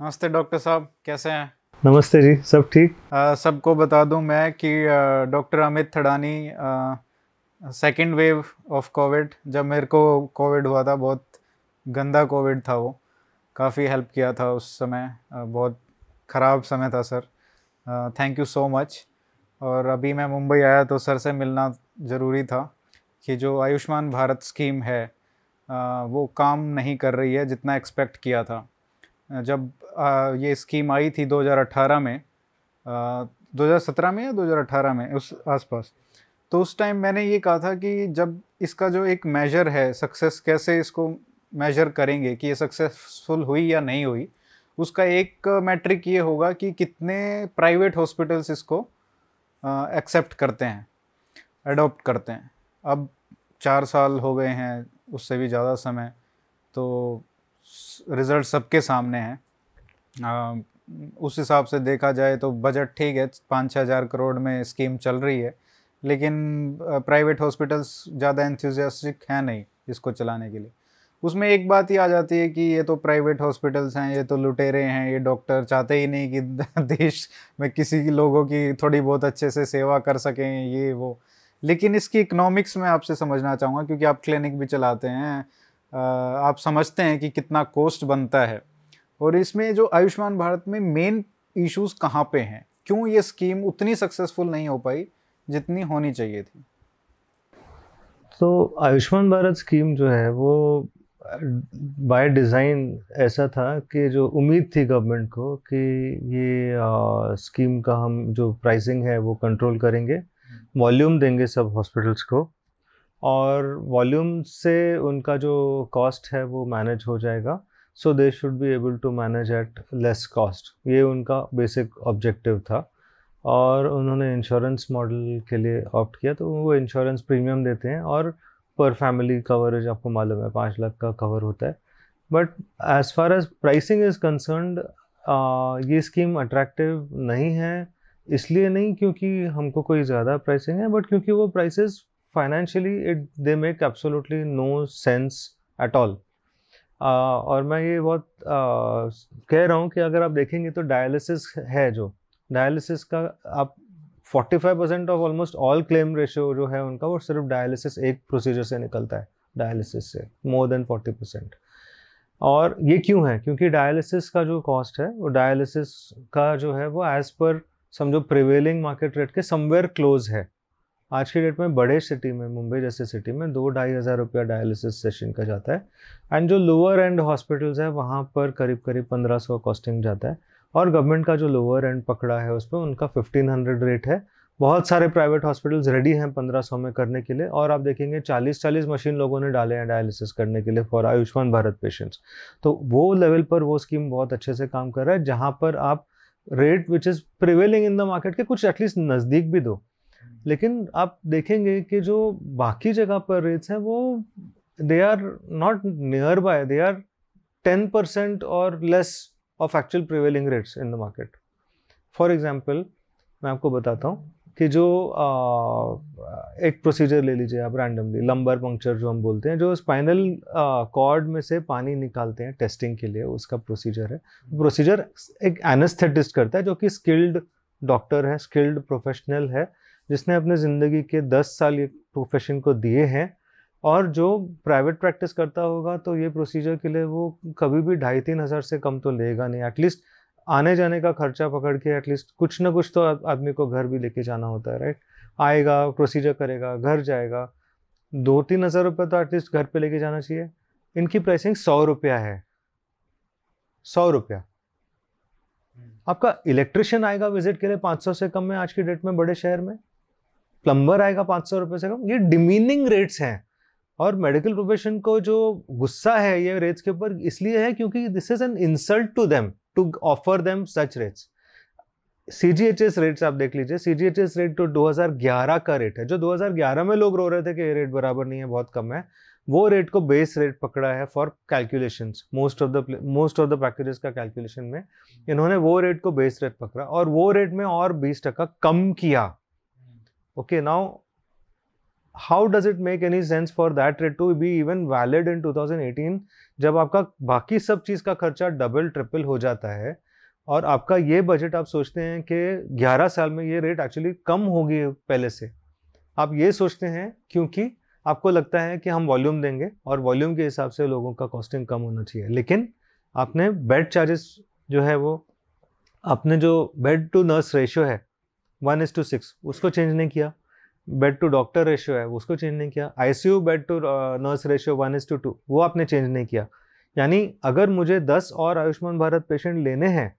नमस्ते डॉक्टर साहब कैसे हैं? नमस्ते जी सब ठीक? सबको बता दूँ मैं कि doctor Amit Thadani second wave of COVID जब मेरे को कोविड हुआ था बहुत गंदा कोविड था वो। काफ़ी हेल्प किया था उस समय बहुत ख़राब समय था sir. Thank you so much और अभी मैं मुंबई आया तो सर से मिलना ज़रूरी था कि जो आयुष्मान भारत स्कीम है वो काम नहीं कर रही है जितना एक्सपेक्ट किया था। जब ये स्कीम आई थी 2018 में आ, 2017 में या 2018 में उस आसपास तो उस टाइम मैंने ये कहा था कि जब इसका जो एक मेजर है सक्सेस कैसे इसको मेजर करेंगे कि ये सक्सेसफुल हुई या नहीं हुई उसका एक मैट्रिक ये होगा कि कितने प्राइवेट हॉस्पिटल्स इसको एक्सेप्ट करते हैं अडॉप्ट करते हैं। अब चार साल हो गए हैं उससे भी ज़्यादा समय तो रिज़ल्ट सबके सामने हैं। उस हिसाब से देखा जाए तो बजट ठीक है, पाँच छः हज़ार करोड़ में स्कीम चल रही है, लेकिन प्राइवेट हॉस्पिटल्स ज़्यादा एंथुजियास्टिक हैं नहीं इसको चलाने के लिए। उसमें एक बात ही आ जाती है कि ये तो प्राइवेट हॉस्पिटल्स हैं, ये तो लुटेरे हैं, ये डॉक्टर चाहते ही नहीं कि देश में किसी लोगों की थोड़ी बहुत अच्छे से सेवा कर सकें, ये वो। लेकिन इसकी इकोनॉमिक्स में आपसे समझना चाहूँगा, क्योंकि आप क्लिनिक भी चलाते हैं आप समझते हैं कि कितना कॉस्ट बनता है। और इसमें जो आयुष्मान भारत में मेन इश्यूज़ कहाँ पे हैं? क्यों ये स्कीम उतनी सक्सेसफुल नहीं हो पाई जितनी होनी चाहिए थी? तो आयुष्मान भारत स्कीम जो है वो बाय डिज़ाइन ऐसा था कि जो उम्मीद थी गवर्नमेंट को कि ये आ, स्कीम का हम जो प्राइसिंग है वो कंट्रोल करेंगे। वॉल्यूम देंगे सब हॉस्पिटल्स को। और वॉल्यूम से उनका जो कॉस्ट है वो मैनेज हो जाएगा। So they should be able to manage at less cost ये उनका बेसिक ऑब्जेक्टिव था। और उन्होंने इंश्योरेंस मॉडल के लिए ऑप्ट किया तो वो इंश्योरेंस प्रीमियम देते हैं और पर फैमिली कवरेज आपको मालूम है, पाँच लाख का कवर होता है। But as far as pricing is concerned ये स्कीम अट्रैक्टिव नहीं है, इसलिए नहीं क्योंकि हमको कोई ज़्यादा प्राइसिंग है बट क्योंकि वो prices financially it they make absolutely no sense at all और मैं ये बहुत uh, कह रहा हूँ कि अगर आप देखेंगे तो डायलिसिस है जो। डायलिसिस का आप 45 percent of almost all claim ratio जो है उनका वो सिर्फ़ डायलिसिस एक प्रोसीजर से निकलता है डायलिसिस से मोर देन 40 परसेंट और ये क्यों है? क्योंकि डायलिसिस का जो कॉस्ट है वो डायलिसिस का जो है वो एज पर समझो प्रिवेलिंग मार्केट रेट के समवेयर क्लोज है। आज के डेट में बड़े सिटी में, मुंबई जैसे सिटी में दो ढाई हज़ार रुपया डायलिसिस सेशन का जाता है। एंड जो लोअर एंड हॉस्पिटल्स है, वहाँ पर करीब करीब पंद्रह सौ कॉस्टिंग जाता है। और गवर्नमेंट का जो लोअर एंड पकड़ा है, उस पर उनका फिफ्टीन हंड्रेड रेट है। बहुत सारे प्राइवेट हॉस्पिटल्स रेडी हैं पंद्रह सौ में करने के लिए। और आप देखेंगे, चालीस चालीस मशीन लोगों ने डाले हैं डायलिसिस करने के लिए फॉर आयुष्मान भारत पेशेंट्स तो वो लेवल पर वो स्कीम बहुत अच्छे से काम कर रहा है, जहाँ पर आप rate which is prevailing in the market के कुछ एटलीस्ट नज़दीक भी दो। लेकिन आप देखेंगे कि जो बाकी जगह पर रेट्स हैं वो they are not nearby they are ten percent और less of actual prevailing rates in the market for example मैं आपको बताता हूँ कि जो आ, एक प्रोसीजर ले लीजिए आप रैंडमली लंबर पंक्चर जो हम बोलते हैं जो स्पाइनल कॉर्ड में से पानी निकालते हैं टेस्टिंग के लिए उसका प्रोसीजर है। प्रोसीजर एक एनेस्थेटिस्ट करता है जो कि स्किल्ड डॉक्टर है स्किल्ड प्रोफेशनल है जिसने अपने ज़िंदगी के दस साल ये प्रोफेशन को दिए हैं और जो प्राइवेट प्रैक्टिस करता होगा तो ये प्रोसीजर के लिए वो कभी भी ढाई तीन हज़ार से कम तो लेगा नहीं। एटलीस्ट आने जाने का खर्चा पकड़ के एटलीस्ट कुछ ना कुछ तो आदमी को घर भी लेके जाना होता है राइट आएगा प्रोसीजर करेगा घर जाएगा। दो तीन हज़ार रुपये तो एटलीस्ट घर पे लेके जाना चाहिए। इनकी प्राइसिंग सौ रुपया है। सौ रुपया। आपका इलेक्ट्रिशियन आएगा विज़िट के लिए पाँच सौ से कम में आज की डेट में बड़े शहर में? प्लम्बर आएगा पाँच सौ रुपये से कम, ये डिमीनिंग रेट्स हैं। और मेडिकल प्रोफेशन को जो गुस्सा है ये रेट्स के ऊपर इसलिए है क्योंकि this is an insult to them to offer them such rates C G H S rates आप देख लीजिए C G H S rate तो 2011 का रेट है। जो 2011 में लोग रो रहे थे कि ये रेट बराबर नहीं है, बहुत कम है, वो रेट को बेस रेट पकड़ा है for calculation most of the most of the packages का कैलकुलेशन में इन्होंने वो रेट को बेस रेट पकड़ा और वो रेट में और बीस टका कम किया। Okay, now, how does it make any sense for that rate to be even valid in 2018 जब आपका बाकी सब चीज़ का खर्चा डबल ट्रिपल हो जाता है और आपका ये बजट आप सोचते हैं कि 11 साल में ये रेट एक्चुअली कम होगी पहले से। आप ये सोचते हैं क्योंकि आपको लगता है कि हम वॉल्यूम देंगे और वॉल्यूम के हिसाब से लोगों का कॉस्टिंग कम होना चाहिए। लेकिन आपने बेड चार्जेस जो है वो, आपने जो बेड टू नर्स रेशियो है वन इज़ टू सिक्स, उसको चेंज नहीं किया। बेड टू डॉक्टर रेशियो है, उसको चेंज नहीं किया। ICU bed to nurse ratio one is to two, वो आपने चेंज नहीं किया। यानी अगर मुझे दस और आयुष्मान भारत पेशेंट लेने हैं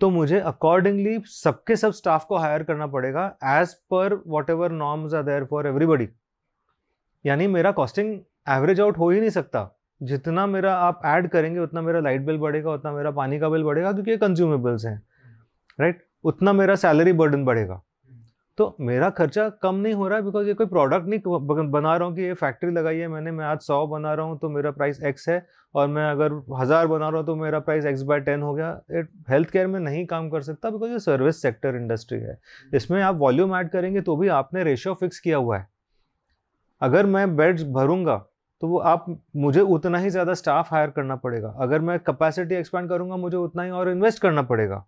तो मुझे अकॉर्डिंगली सबके सब स्टाफ को हायर करना पड़ेगा as per whatever norms are there for everybody यानी मेरा कॉस्टिंग एवरेज आउट हो ही नहीं सकता। जितना मेरा आप ऐड करेंगे, उतना मेरा लाइट बिल बढ़ेगा, उतना मेरा पानी का बिल बढ़ेगा, क्योंकि ये कंज्यूमेबल्स हैं। Right right? उतना मेरा सैलरी बर्डन बढ़ेगा। तो मेरा खर्चा कम नहीं हो रहा है बिकॉज़ ये कोई प्रोडक्ट नहीं बना रहा हूँ कि ये फैक्ट्री लगाई है मैंने मैं आज सौ बना रहा हूँ तो मेरा प्राइस एक्स है और मैं अगर हज़ार बना रहा हूँ तो मेरा प्राइस एक्स बाय टेन हो गया। इट हेल्थ केयर में नहीं काम कर सकता बिकॉज़ ये सर्विस सेक्टर इंडस्ट्री है। इसमें आप वॉल्यूम ऐड करेंगे तो भी आपने रेशियो फिक्स किया हुआ है। अगर मैं बेड्स भरूँगा तो वो आप मुझे उतना ही ज़्यादा स्टाफ हायर करना पड़ेगा। अगर मैं कैपेसिटी एक्सपेंड करूँगा मुझे उतना ही और इन्वेस्ट करना पड़ेगा।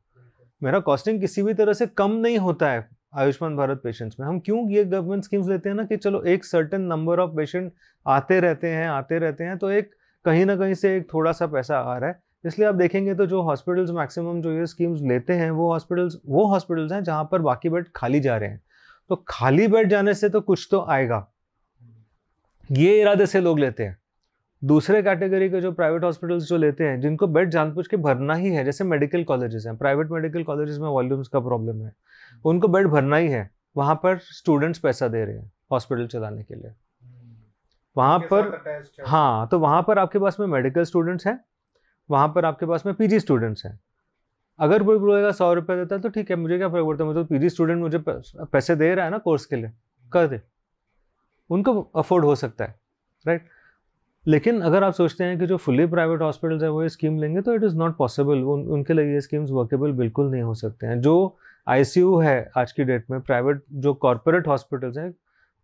मेरा कॉस्टिंग किसी भी तरह से कम नहीं होता है। आयुष्मान भारत पेशेंट्स में। हम क्यों ये गवर्नमेंट स्कीम्स लेते हैं ना कि चलो एक सर्टेन नंबर ऑफ़ पेशेंट आते रहते हैं, आते रहते हैं तो एक कहीं ना कहीं से एक थोड़ा सा पैसा आ रहा है। इसलिए आप देखेंगे तो जो हॉस्पिटल्स मैक्सिमम जो ये स्कीम्स लेते हैं, वो हॉस्पिटल्स वो हॉस्पिटल्स हैं जहाँ पर बाकी बेड खाली जा रहे हैं। तो खाली बेड जाने से तो कुछ तो आएगा। ये इरादे से लोग लेते हैं। दूसरे कैटेगरी के जो प्राइवेट हॉस्पिटल्स जो लेते हैं जिनको बेड जानबूझ के भरना ही है जैसे मेडिकल कॉलेजेस हैं प्राइवेट मेडिकल कॉलेजेस में वॉल्यूम्स का प्रॉब्लम है उनको बेड भरना ही है वहाँ पर स्टूडेंट्स पैसा दे रहे हैं हॉस्पिटल चलाने के लिए। वहाँ पर हाँ? तो वहाँ पर आपके पास में मेडिकल स्टूडेंट्स हैं वहाँ पर आपके पास में पीजी स्टूडेंट्स हैं। अगर कोई बोलेगा सौ रुपये देता है तो ठीक है मुझे क्या फ़र्क पड़ता है? मुझे पीजी स्टूडेंट मुझे पैसे दे रहा है ना कोर्स के लिए कर दे। उनको अफोर्ड हो सकता है राइट लेकिन अगर आप सोचते हैं कि जो फुली प्राइवेट हॉस्पिटल्स है वो ये स्कीम लेंगे तो इट इज़ नॉट पॉसिबल उन, उनके लिए ये स्कीम्स वर्केबल बिल्कुल नहीं हो सकते हैं। जो आईसीयू है आज की डेट में प्राइवेट जो कॉरपोरेट हॉस्पिटल्स हैं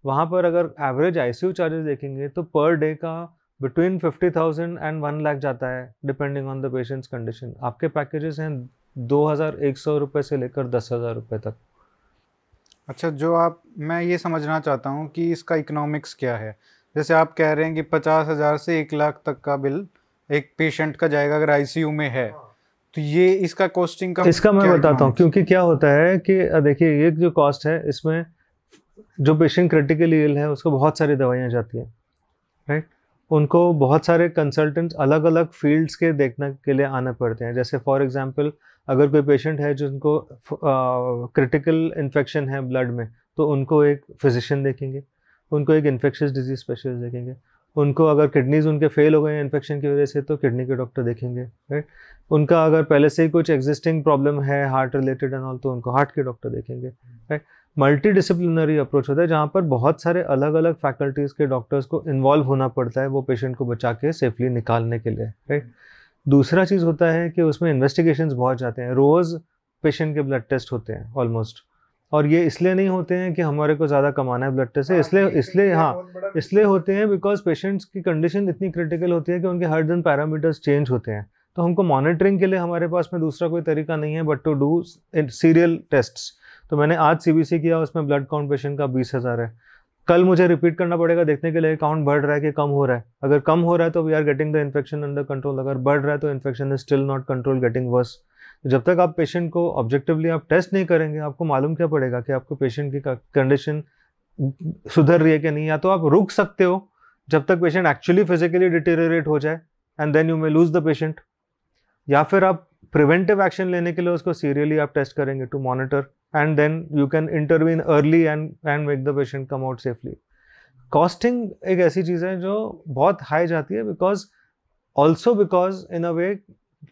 वहाँ पर अगर एवरेज आईसीयू चार्जेस देखेंगे तो पर डे का between fifty thousand and one lakh जाता है depending on the patients condition आपके पैकेजेस हैं दो हज़ार एक सौ रुपये से लेकर दस हज़ार रुपये तक। अच्छा जो आप मैं ये समझना चाहता हूँ कि इसका इकोनॉमिक्स क्या है। जैसे आप कह रहे हैं कि पचास हज़ार से एक लाख तक का बिल एक पेशेंट का जाएगा अगर आईसीयू में है। तो ये इसका कॉस्टिंग का इसका मैं बताता हूँ क्योंकि क्या होता है कि देखिए ये जो कॉस्ट है इसमें जो पेशेंट क्रिटिकली इल है उसको बहुत सारी दवाइयाँ जाती हैं राइट उनको बहुत सारे कंसल्टेंट्स अलग अलग फील्ड्स के देखने के लिए आने पड़ते हैं। जैसे फॉर एग्जांपल अगर कोई पेशेंट है जिनको क्रिटिकल इन्फेक्शन है ब्लड में तो उनको एक फिजिशियन देखेंगे। उनको एक इन्फेक्शस डिज़ीज़ स्पेशलिस्ट देखेंगे। उनको अगर किडनीज उनके फेल हो गए हैं इन्फेक्शन की वजह से तो किडनी के डॉक्टर देखेंगे राइट उनका अगर पहले से ही कुछ एग्जिस्टिंग प्रॉब्लम है हार्ट रिलेटेड एंड ऑल तो उनको हार्ट के डॉक्टर देखेंगे राइट मल्टी डिसिप्लिनरी अप्रोच होता है, जहाँ पर बहुत सारे अलग अलग फैकल्टीज़ के डॉक्टर्स को इन्वॉल्व होना पड़ता है, वो पेशेंट को बचा के सेफली निकालने के लिए राइट दूसरा चीज़ होता है कि उसमें इन्वेस्टिगेशन बहुत जाते हैं। रोज़ पेशेंट के ब्लड टेस्ट होते हैं ऑलमोस्ट और ये इसलिए नहीं होते हैं कि हमारे को ज़्यादा कमाना है ब्लड टेस्ट से। हाँ, इसलिए इसलिए हाँ इसलिए होते हैं बिकॉज़ पेशेंट्स की कंडीशन इतनी क्रिटिकल होती है कि उनके हर दिन पैरामीटर्स चेंज होते हैं। तो हमको मॉनिटरिंग के लिए हमारे पास में दूसरा कोई तरीका नहीं है but to do serial test तो मैंने आज सीबीसी किया उसमें ब्लड काउंट पेशेंट का बीस हज़ार है। कल मुझे रिपीट करना पड़ेगा देखने के लिए काउंट बढ़ रहा है कि कम हो रहा है। अगर कम हो रहा है तो we are getting the infection under control अगर बढ़ रहा है तो infection is still not control getting worse जब तक आप पेशेंट को ऑब्जेक्टिवली आप टेस्ट नहीं करेंगे, आपको मालूम क्या पड़ेगा कि आपको पेशेंट की कंडीशन सुधर रही है कि नहीं? या तो आप रुक सकते हो जब तक पेशेंट एक्चुअली फिजिकली डिटेरिएट हो जाए and then you may lose the patient या फिर आप प्रिवेंटिव एक्शन लेने के लिए उसको सीरियली आप टेस्ट करेंगे to monitor and then you can intervene early and and make the patient come out safely costing एक ऐसी चीज़ है जो बहुत हाई जाती है because also because in a way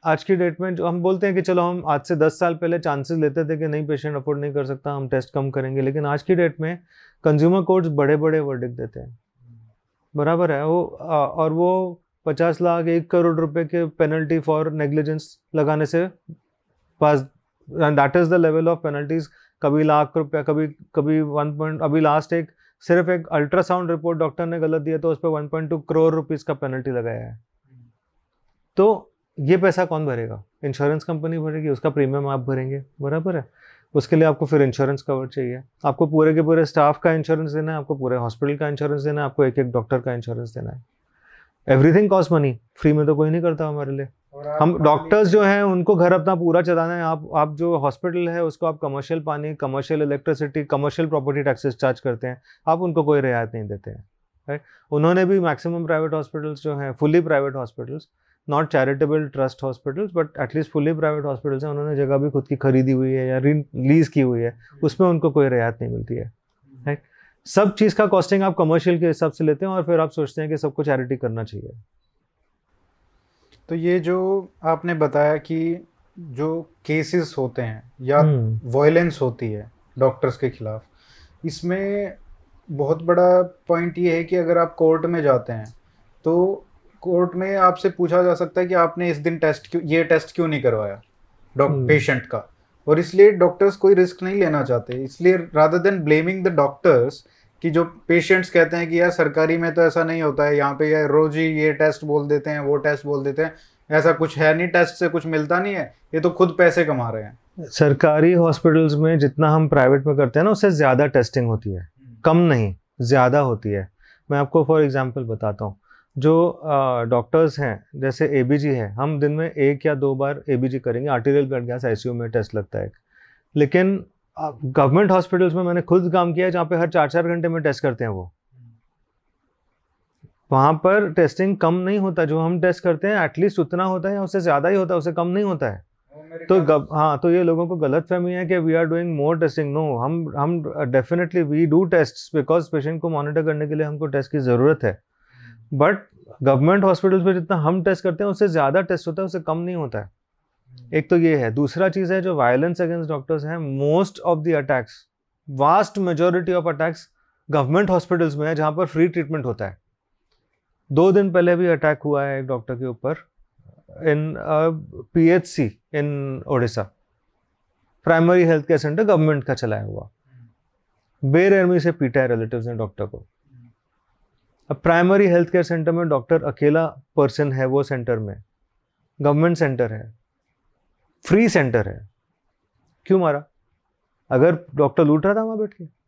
आज की डेट में जो हम बोलते हैं कि चलो हम आज से दस साल पहले चांसेस लेते थे कि नहीं पेशेंट अफोर्ड नहीं कर सकता, हम टेस्ट कम करेंगे। लेकिन आज की डेट में कंज्यूमर कोर्ट्स बड़े बड़े वर्डिक देते हैं। बराबर है, वो और वो पचास लाख, एक करोड़ रुपए के पेनल्टी फॉर नेग्लिजेंस लगाने से पास that is the level of penalties कभी लाख रुपया, कभी कभी वन पॉइंट अभी लास्ट एक, सिर्फ़ एक अल्ट्रासाउंड रिपोर्ट डॉक्टर ने गलत दिया तो उस पर one point two crore rupees का पेनल्टी लगाया है। तो ये पैसा कौन भरेगा? इंश्योरेंस कंपनी भरेगी उसका प्रीमियम आप भरेंगे बराबर है? उसके लिए आपको फिर इंश्योरेंस कवर चाहिए। आपको पूरे के पूरे स्टाफ का इंश्योरेंस देना है आपको पूरे हॉस्पिटल का इंश्योरेंस देना है आपको एक एक डॉक्टर का इंश्योरेंस देना है। एवरीथिंग कॉस्ट मनी फ्री में तो कोई नहीं करता हमारे लिए। हम डॉक्टर्स जो हैं उनको घर अपना पूरा चलाना है। आप आप जो हॉस्पिटल है उसको आप कमर्शियल पानी commercial electricity commercial property taxes charge करते हैं आप उनको कोई रियायत नहीं देते हैं राइट उन्होंने भी मैक्सिमम प्राइवेट हॉस्पिटल्स जो हैं fully private hospitals not charitable trust hospitals but at least fully private hospitals हैं उन्होंने जगह भी खुद की खरीदी हुई है या लीज की हुई है उसमें उनको कोई रियायत नहीं मिलती है राइट सब चीज़ का कॉस्टिंग आप कमर्शियल के हिसाब से लेते हैं और फिर आप सोचते हैं कि सबको चैरिटी करना चाहिए। तो ये जो आपने बताया कि जो केसेस होते हैं या वायलेंस होती है डॉक्टर्स के खिलाफ इसमें बहुत बड़ा पॉइंट ये है कि अगर आप कोर्ट में जाते हैं तो कोर्ट में आपसे पूछा जा सकता है कि आपने इस दिन टेस्ट क्यों ये टेस्ट क्यों नहीं करवाया? डॉक्टर पेशेंट का। और इसलिए डॉक्टर्स कोई रिस्क नहीं लेना चाहते। इसलिए rather than blaming the doctors कि जो पेशेंट्स कहते हैं कि यार सरकारी में तो ऐसा नहीं होता है यहाँ पे यार रोज ही ये टेस्ट बोल देते हैं वो टेस्ट बोल देते हैं ऐसा कुछ है नहीं टेस्ट से कुछ मिलता नहीं है ये तो खुद पैसे कमा रहे हैं। सरकारी हॉस्पिटल्स में जितना हम प्राइवेट में करते हैं ना उससे ज़्यादा टेस्टिंग होती है। कम नहीं ज़्यादा होती है। मैं आपको फॉर एग्ज़ाम्पल बताता हूँ। जो डॉक्टर्स हैं जैसे ए है हम दिन में एक या दो बार एबीजी करेंगे। आर्टीरियल ब्लड गैस आई में टेस्ट लगता है लेकिन गवर्नमेंट हॉस्पिटल्स में मैंने खुद काम किया है जहाँ पे हर चार चार घंटे में टेस्ट करते हैं वो। वहाँ पर टेस्टिंग कम नहीं होता। जो हम टेस्ट करते हैं एटलीस्ट उतना होता है या उससे ज़्यादा ही होता है उससे कम नहीं होता है। तो गब, हाँ तो ये लोगों को गलत फहमी है कि we are doing more testing no हम हम definitely we do test because patient को मॉनिटर करने के लिए हमको टेस्ट की ज़रूरत है। बट गवर्नमेंट हॉस्पिटल्स में जितना हम टेस्ट करते हैं उससे ज़्यादा टेस्ट होता है उससे कम नहीं होता है। एक तो ये है। दूसरा चीज़ है जो वायलेंस अगेंस्ट डॉक्टर्स हैं most of the attacks vast majority of attacks government hospitals में है जहाँ पर फ्री ट्रीटमेंट होता है। दो दिन पहले भी अटैक हुआ है एक डॉक्टर के ऊपर in P H C in Odisha primary health care centre government का चलाया हुआ। बेरहमी से पीटा है रिलेटिव्स ने डॉक्टर को। अब प्राइमरी हेल्थ केयर सेंटर में डॉक्टर अकेला पर्सन है, वो सेंटर में। गवर्नमेंट सेंटर है। फ्री सेंटर है। क्यों मारा? अगर डॉक्टर लूट रहा था वहाँ बैठ के।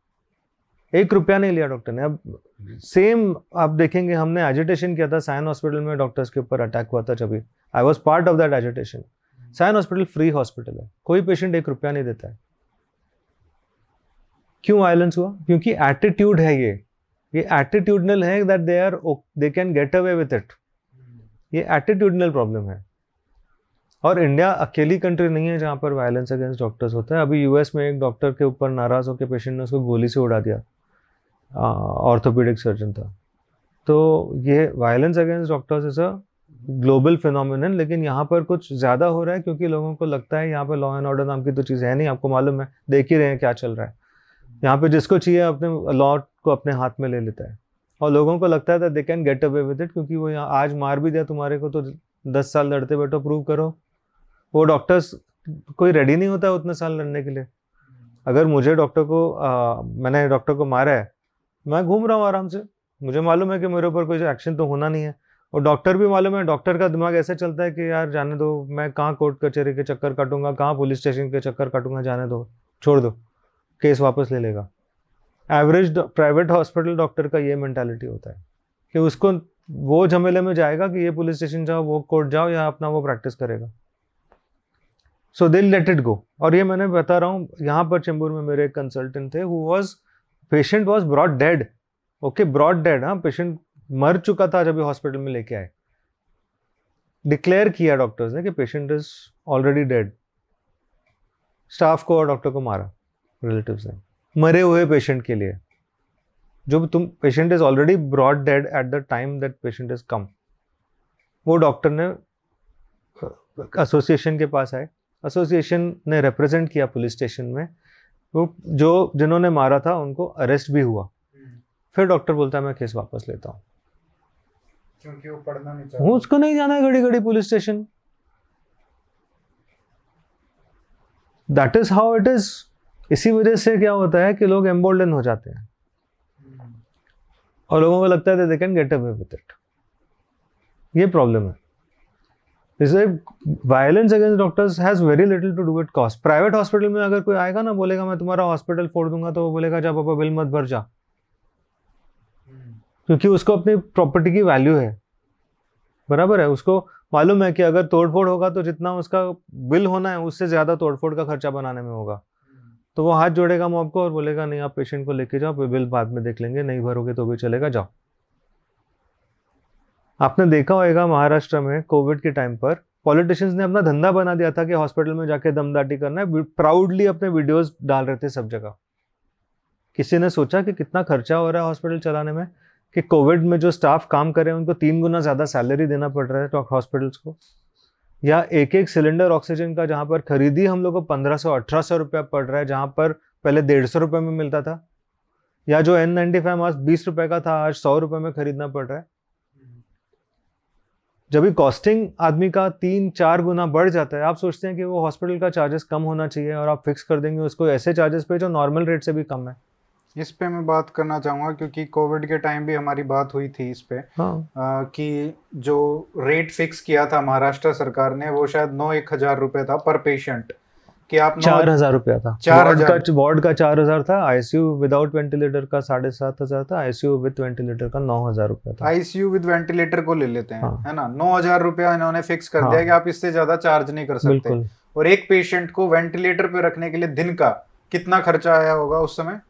एक रुपया नहीं लिया डॉक्टर ने। अब सेम आप देखेंगे, हमने एजिटेशन किया था साइन हॉस्पिटल में डॉक्टर्स के ऊपर अटैक हुआ था जब। I was part of that agitation sign hospital free hospital है। कोई पेशेंट एक रुपया नहीं देता है। क्यों वायलेंस हुआ? क्योंकि एटीट्यूड है ये। ये एटीट्यूडनल है that they are they can get away with it ये एटीट्यूडनल प्रॉब्लम है। और इंडिया अकेली कंट्री नहीं है जहाँ पर वायलेंस अगेंस्ट डॉक्टर्स होता है। अभी यूएस में एक डॉक्टर के ऊपर नाराज़ होकर पेशेंट ने उसको गोली से उड़ा दिया। ऑर्थोपेडिक सर्जन था। तो ये violence against doctors is a global phenomenon लेकिन यहाँ पर कुछ ज़्यादा हो रहा है क्योंकि लोगों को लगता है यहाँ पर लॉ एंड ऑर्डर नाम की तो चीज़ है नहीं। आपको मालूम है, देख ही रहे हैं क्या चल रहा है। यहाँ पे जिसको चाहिए अपने लॉ को अपने हाथ में ले लेता है। और लोगों को लगता है they can get away with it क्योंकि वो यहाँ आज मार भी दिया तुम्हारे को तो दस साल लड़ते बैठो प्रूव करो। वो डॉक्टर्स कोई रेडी नहीं होता उतने साल लड़ने के लिए। अगर मुझे डॉक्टर को आ, मैंने डॉक्टर को मारा है मैं घूम रहा हूँ आराम से। मुझे मालूम है कि मेरे ऊपर कोई एक्शन तो होना नहीं है। और डॉक्टर भी मालूम है डॉक्टर का दिमाग ऐसे चलता है कि यार जाने दो मैं कहाँ कोर्ट कचहरी के चक्कर काटूँगा कहाँ पुलिस स्टेशन के चक्कर काटूँगा जाने दो छोड़ दो केस वापस ले लेगा। एवरेज प्राइवेट हॉस्पिटल डॉक्टर का ये मैंटेलिटी होता है कि उसको, वो झमेले में जाएगा कि ये पुलिस स्टेशन जाओ, वो कोर्ट जाओ या अपना वो प्रैक्टिस करेगा। सो दे लेट इट गो और ये मैंने बता रहा हूँ, यहाँ पर चेंबूर में मेरे एक कंसल्टेंट थे who was patient was brought dead okay brought dead हाँ पेशेंट मर चुका था जब हॉस्पिटल में लेके आए। डिक्लेयर किया डॉक्टर्स ने कि patient is already dead staff को और डॉक्टर को मारा रिलेटिव्स ने। मरे हुए पेशेंट के लिए। जो तुम patient is already brought dead at the time that patient is come वो डॉक्टर ने एसोसिएशन के पास आए। एसोसिएशन ने रिप्रेजेंट किया पुलिस स्टेशन में। वो जो जिन्होंने मारा था उनको अरेस्ट भी हुआ। फिर डॉक्टर बोलता है मैं केस वापस लेता हूँ। क्योंकि वो पढ़ना नहीं चाहता। उसको नहीं जाना है घड़ी घड़ी police station that is how it is इसी वजह से क्या होता है कि लोग एम्बोल्डन हो जाते हैं। और लोगों को लगता है they can get away with it ये प्रॉब्लम है। Violence against doctors has very little to do it cost private hospital में अगर कोई आएगा ना, बोलेगा, मैं तुम्हारा हॉस्पिटल फोड़ दूँगा तो वो बोलेगा, जा पापा बिल मत भर जा। क्योंकि उसको अपनी प्रॉपर्टी की वैल्यू है। बराबर है। उसको मालूम है कि अगर तोड़फोड़ होगा तो जितना उसका बिल होना है, उससे ज़्यादा तोड़फोड़ का खर्चा बनाने में होगा। तो वो हाथ जोड़ेगा मॉब को और बोलेगा, नहीं, आप पेशेंट को लेके जाओ बिल बाद में देख लेंगे, नहीं भरोगे तो भी चलेगा, जाओ। आपने देखा होगा महाराष्ट्र में कोविड के टाइम पर पॉलिटिशियंस ने अपना धंधा बना दिया था कि हॉस्पिटल में जाके दमदाटी करना है प्राउडली अपने वीडियोस डाल रहे थे सब जगह। किसी ने सोचा कि कितना खर्चा हो रहा है हॉस्पिटल चलाने में, कि कोविड में जो स्टाफ काम कर रहे हैं, उनको तीन गुना ज़्यादा सैलरी देना पड़ रहा है हॉस्पिटल्स को। या एक एक सिलेंडर ऑक्सीजन का जहाँ पर खरीदी हम लोग को पंद्रह सौ, अठारह सौ रुपया पड़ रहा है, जहाँ पर पहले डेढ़ सौ रुपये में मिलता था। या जो एन नाइन्टी फाइव मास्क बीस रुपए का था, आज सौ रुपये में खरीदना पड़ रहा है। जब कॉस्टिंग आदमी का तीन, चार गुना बढ़ जाता है, आप सोचते हैं कि वो हॉस्पिटल का चार्जेस कम होना चाहिए और आप फिक्स कर देंगे उसको ऐसे चार्जेस पे जो नॉर्मल रेट से भी कम है। इस पे मैं बात करना चाहूँगा क्योंकि कोविड के टाइम भी हमारी बात हुई थी इस पे हाँ. आ, कि जो रेट फिक्स किया था महाराष्ट्र सरकार ने वो शायद नौ एक हज़ार रुपए था पर पेशेंट कि आप चार हज़ार रुपया था। चार हज़ार। का वार्ड का चार हज़ार था आईसीयू विदाउट वेंटिलेटर का साढ़े सात हज़ार था आईसीयू विद वेंटिलेटर का नौ हज़ार रुपया था। आईसीयू विद वेंटिलेटर को ले लेते हैं हाँ. है ना? नौ हज़ार रुपया इन्होंने फिक्स कर हाँ. दिया कि आप इससे ज़्यादा चार्ज नहीं कर सकते। और एक पेशेंट को वेंटिलेटर पे रखने के लिए दिन का कितना खर्चा आया होगा उस समय?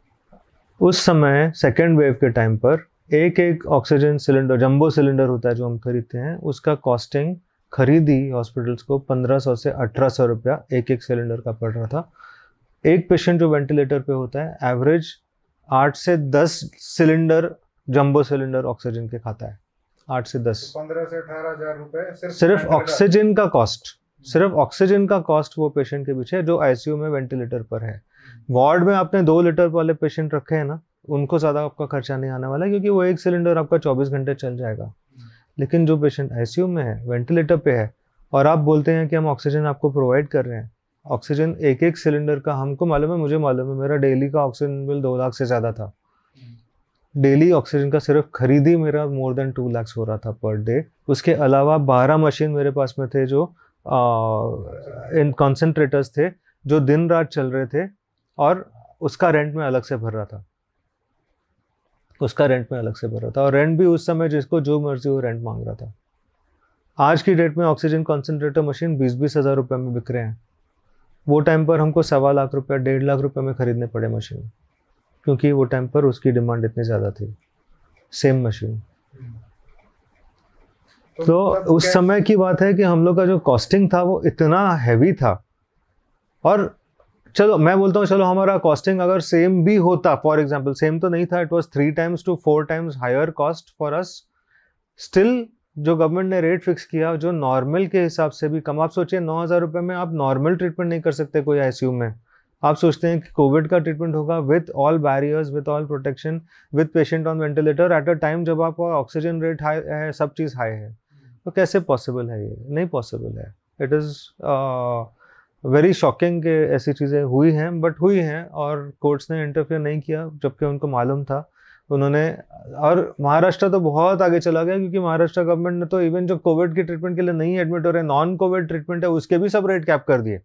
उस समय सेकेंड वेव के टाइम पर एक एक ऑक्सीजन सिलेंडर जंबो सिलेंडर होता है जो हम खरीदते हैं उसका कॉस्टिंग खरीदी हॉस्पिटल्स को 1500 से 1800 रुपया एक एक सिलेंडर का पड़ रहा था। एक पेशेंट जो वेंटिलेटर पे होता है एवरेज आठ से दस सिलेंडर जंबो सिलेंडर ऑक्सीजन के खाता है। आठ से दस। पंद्रह से अठारह हज़ार रुपए सिर्फ़ ऑक्सीजन का कॉस्ट सिर्फ़ ऑक्सीजन का कॉस्ट वो पेशेंट के पीछे जो आईसीयू में वेंटिलेटर पर है। वार्ड में आपने दो लीटर वाले पेशेंट रखे हैं ना, उनको ज़्यादा आपका खर्चा नहीं आने वाला, क्योंकि वो एक सिलेंडर आपका चौबीस घंटे चल जाएगा। लेकिन जो पेशेंट आईसीयू में है वेंटिलेटर पे है, और आप बोलते हैं कि हम ऑक्सीजन आपको प्रोवाइड कर रहे हैं ऑक्सीजन एक एक सिलेंडर का, हमको मालूम है, मुझे मालूम है, मेरा डेली का ऑक्सीजन बिल दो लाख से ज़्यादा था। डेली ऑक्सीजन का सिर्फ़ खरीदी मेरा मोर देन टू लैक्स हो रहा था पर डे उसके अलावा बारह मशीन मेरे पास में थे जो इन कॉन्सेंट्रेटर्स थे, जो दिन रात चल रहे थे और उसका रेंट में अलग से भर रहा था। उसका रेंट में अलग से भर रहा था और रेंट भी उस समय जिसको जो मर्ज़ी हो रेंट मांग रहा था। आज की डेट में ऑक्सीजन कॉन्सेंट्रेटर मशीन बीस बीस हज़ार रुपये में बिक रहे हैं। वो टाइम पर हमको सवा लाख रुपया डेढ़ लाख रुपये में ख़रीदने पड़े मशीन क्योंकि वो टाइम पर उसकी डिमांड इतनी ज़्यादा थी। सेम मशीन तो, तो उस समय की बात है कि हम लोग का जो कॉस्टिंग था वो इतना हैवी था। और चलो, मैं बोलता हूँ, चलो, हमारा कॉस्टिंग अगर सेम भी होता फॉर एग्ज़ाम्पल सेम तो नहीं था it was three times two four times higher cost for us still जो गवर्नमेंट ने रेट फिक्स किया, जो नॉर्मल के हिसाब से भी कम, आप सोचिए, नौ हज़ार रुपये में आप नॉर्मल ट्रीटमेंट नहीं कर सकते कोई आईसीयू में। आप सोचते हैं कि कोविड का ट्रीटमेंट होगा with all barriers with all protection with patient on ventilator at a time जब आपका ऑक्सीजन रेट हाई है, सब चीज़ हाई है। तो कैसे पॉसिबल है ये? नहीं पॉसिबल है। इट इज़ वेरी शॉकिंग के ऐसी चीज़ें हुई हैं बट हुई हैं और कोर्ट्स ने इंटरफेयर नहीं किया जबकि उनको मालूम था। उन्होंने और महाराष्ट्र तो बहुत आगे चला गया क्योंकि महाराष्ट्र गवर्नमेंट ने तो इवन जो कोविड के ट्रीटमेंट के लिए नहीं एडमिट हो रहे नॉन कोविड ट्रीटमेंट है उसके भी सब रेट कैप कर दिए।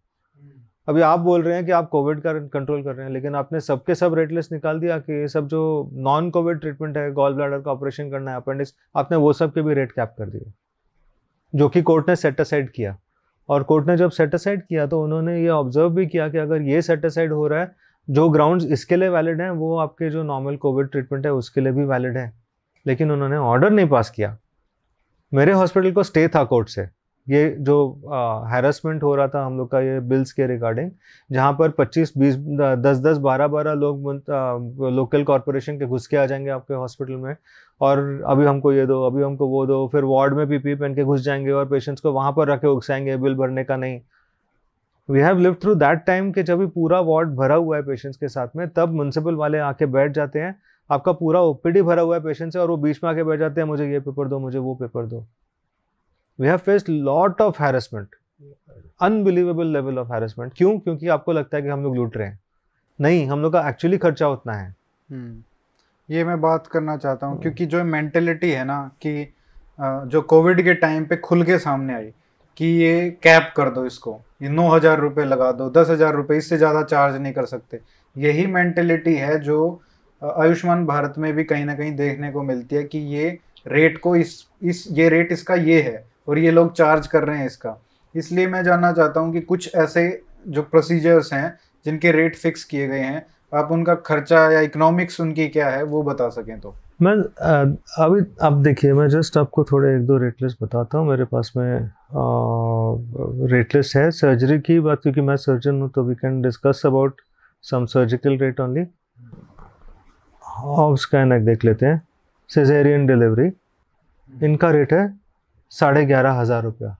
अभी आप बोल रहे हैं कि आप कोविड का कंट्रोल कर रहे हैं लेकिन आपने सबके सब रेट लिस्ट निकाल दिया कि ये सब जो नॉन कोविड ट्रीटमेंट है गॉल ब्लैडर का ऑपरेशन करना है अपेंडिक्स आपने वो सब के भी रेट कैप कर दिए जो कि कोर्ट ने सेट असाइड किया। और कोर्ट ने जब सेट असाइड किया तो उन्होंने ये ऑब्ज़र्व भी किया कि अगर ये सेट असाइड हो रहा है, जो ग्राउंड्स इसके लिए वैलिड हैं, वो आपके जो नॉर्मल कोविड ट्रीटमेंट है, उसके लिए भी वैलिड है। लेकिन उन्होंने ऑर्डर नहीं पास किया। मेरे हॉस्पिटल को स्टे था कोर्ट से। ये जो हैरेसमेंट हो रहा था, हम लोग का ये बिल्स के रिगार्डिंग जहाँ पर 25 20 10 10 12 12 लोग लोकल कॉरपोरेशन के घुस के आ जाएँगे आपके हॉस्पिटल में। और अभी हमको ये दो, अभी हमको वो दो, फिर वार्ड में पीपी पहन के घुस जाएँगे और पेशेंट्स को वहाँ पर रख उकसाएँगे बिल भरने का नहीं। We have live through that time कि जब भी पूरा वार्ड भरा हुआ है पेशेंट्स के साथ में, तब म्यूनसिपल वाले आके बैठ जाते हैं। आपका पूरा ओपीडी भरा हुआ है पेशेंट से और वो बीच में आके बैठ जाते हैं, मुझे ये पेपर दो, मुझे वो पेपर दो। We have faced lot of harassment unbelievable level of harassment क्यों? क्योंकि आपको लगता है कि हम लोग लूट रहे हैं। नहीं, हम लोग का एक्चुअली खर्चा उतना है। hmm. ये मैं बात करना चाहता हूँ क्योंकि जो मेंटेलिटी है ना कि जो कोविड के टाइम पे खुल के सामने आई कि ये कैप कर दो इसको ये नौ हज़ार रुपये लगा दो दस हज़ार रुपये इससे ज़्यादा चार्ज नहीं कर सकते। यही मेंटेलिटी है जो आयुष्मान भारत में भी कहीं ना कहीं देखने को मिलती है कि ये रेट को इस इस ये रेट इसका ये है और ये लोग चार्ज कर रहे हैं इसका। इसलिए मैं जानना चाहता हूँ कि कुछ ऐसे जो प्रोसीजर्स हैं जिनके रेट फिक्स किए गए हैं आप उनका खर्चा या इकोनॉमिक्स उनकी क्या है वो बता सकें तो। मैं अभी आप देखिए मैं जस्ट आपको थोड़े एक दो रेट लिस्ट बताता हूँ। मेरे पास में रेट लिस्ट है। सर्जरी की बात क्योंकि मैं सर्जन हूँ तो we can discuss about some surgical rate only of scan एक देख लेते हैं। सिजेरियन डिलीवरी इनका रेट है साढ़े ग्यारह हज़ार रुपया।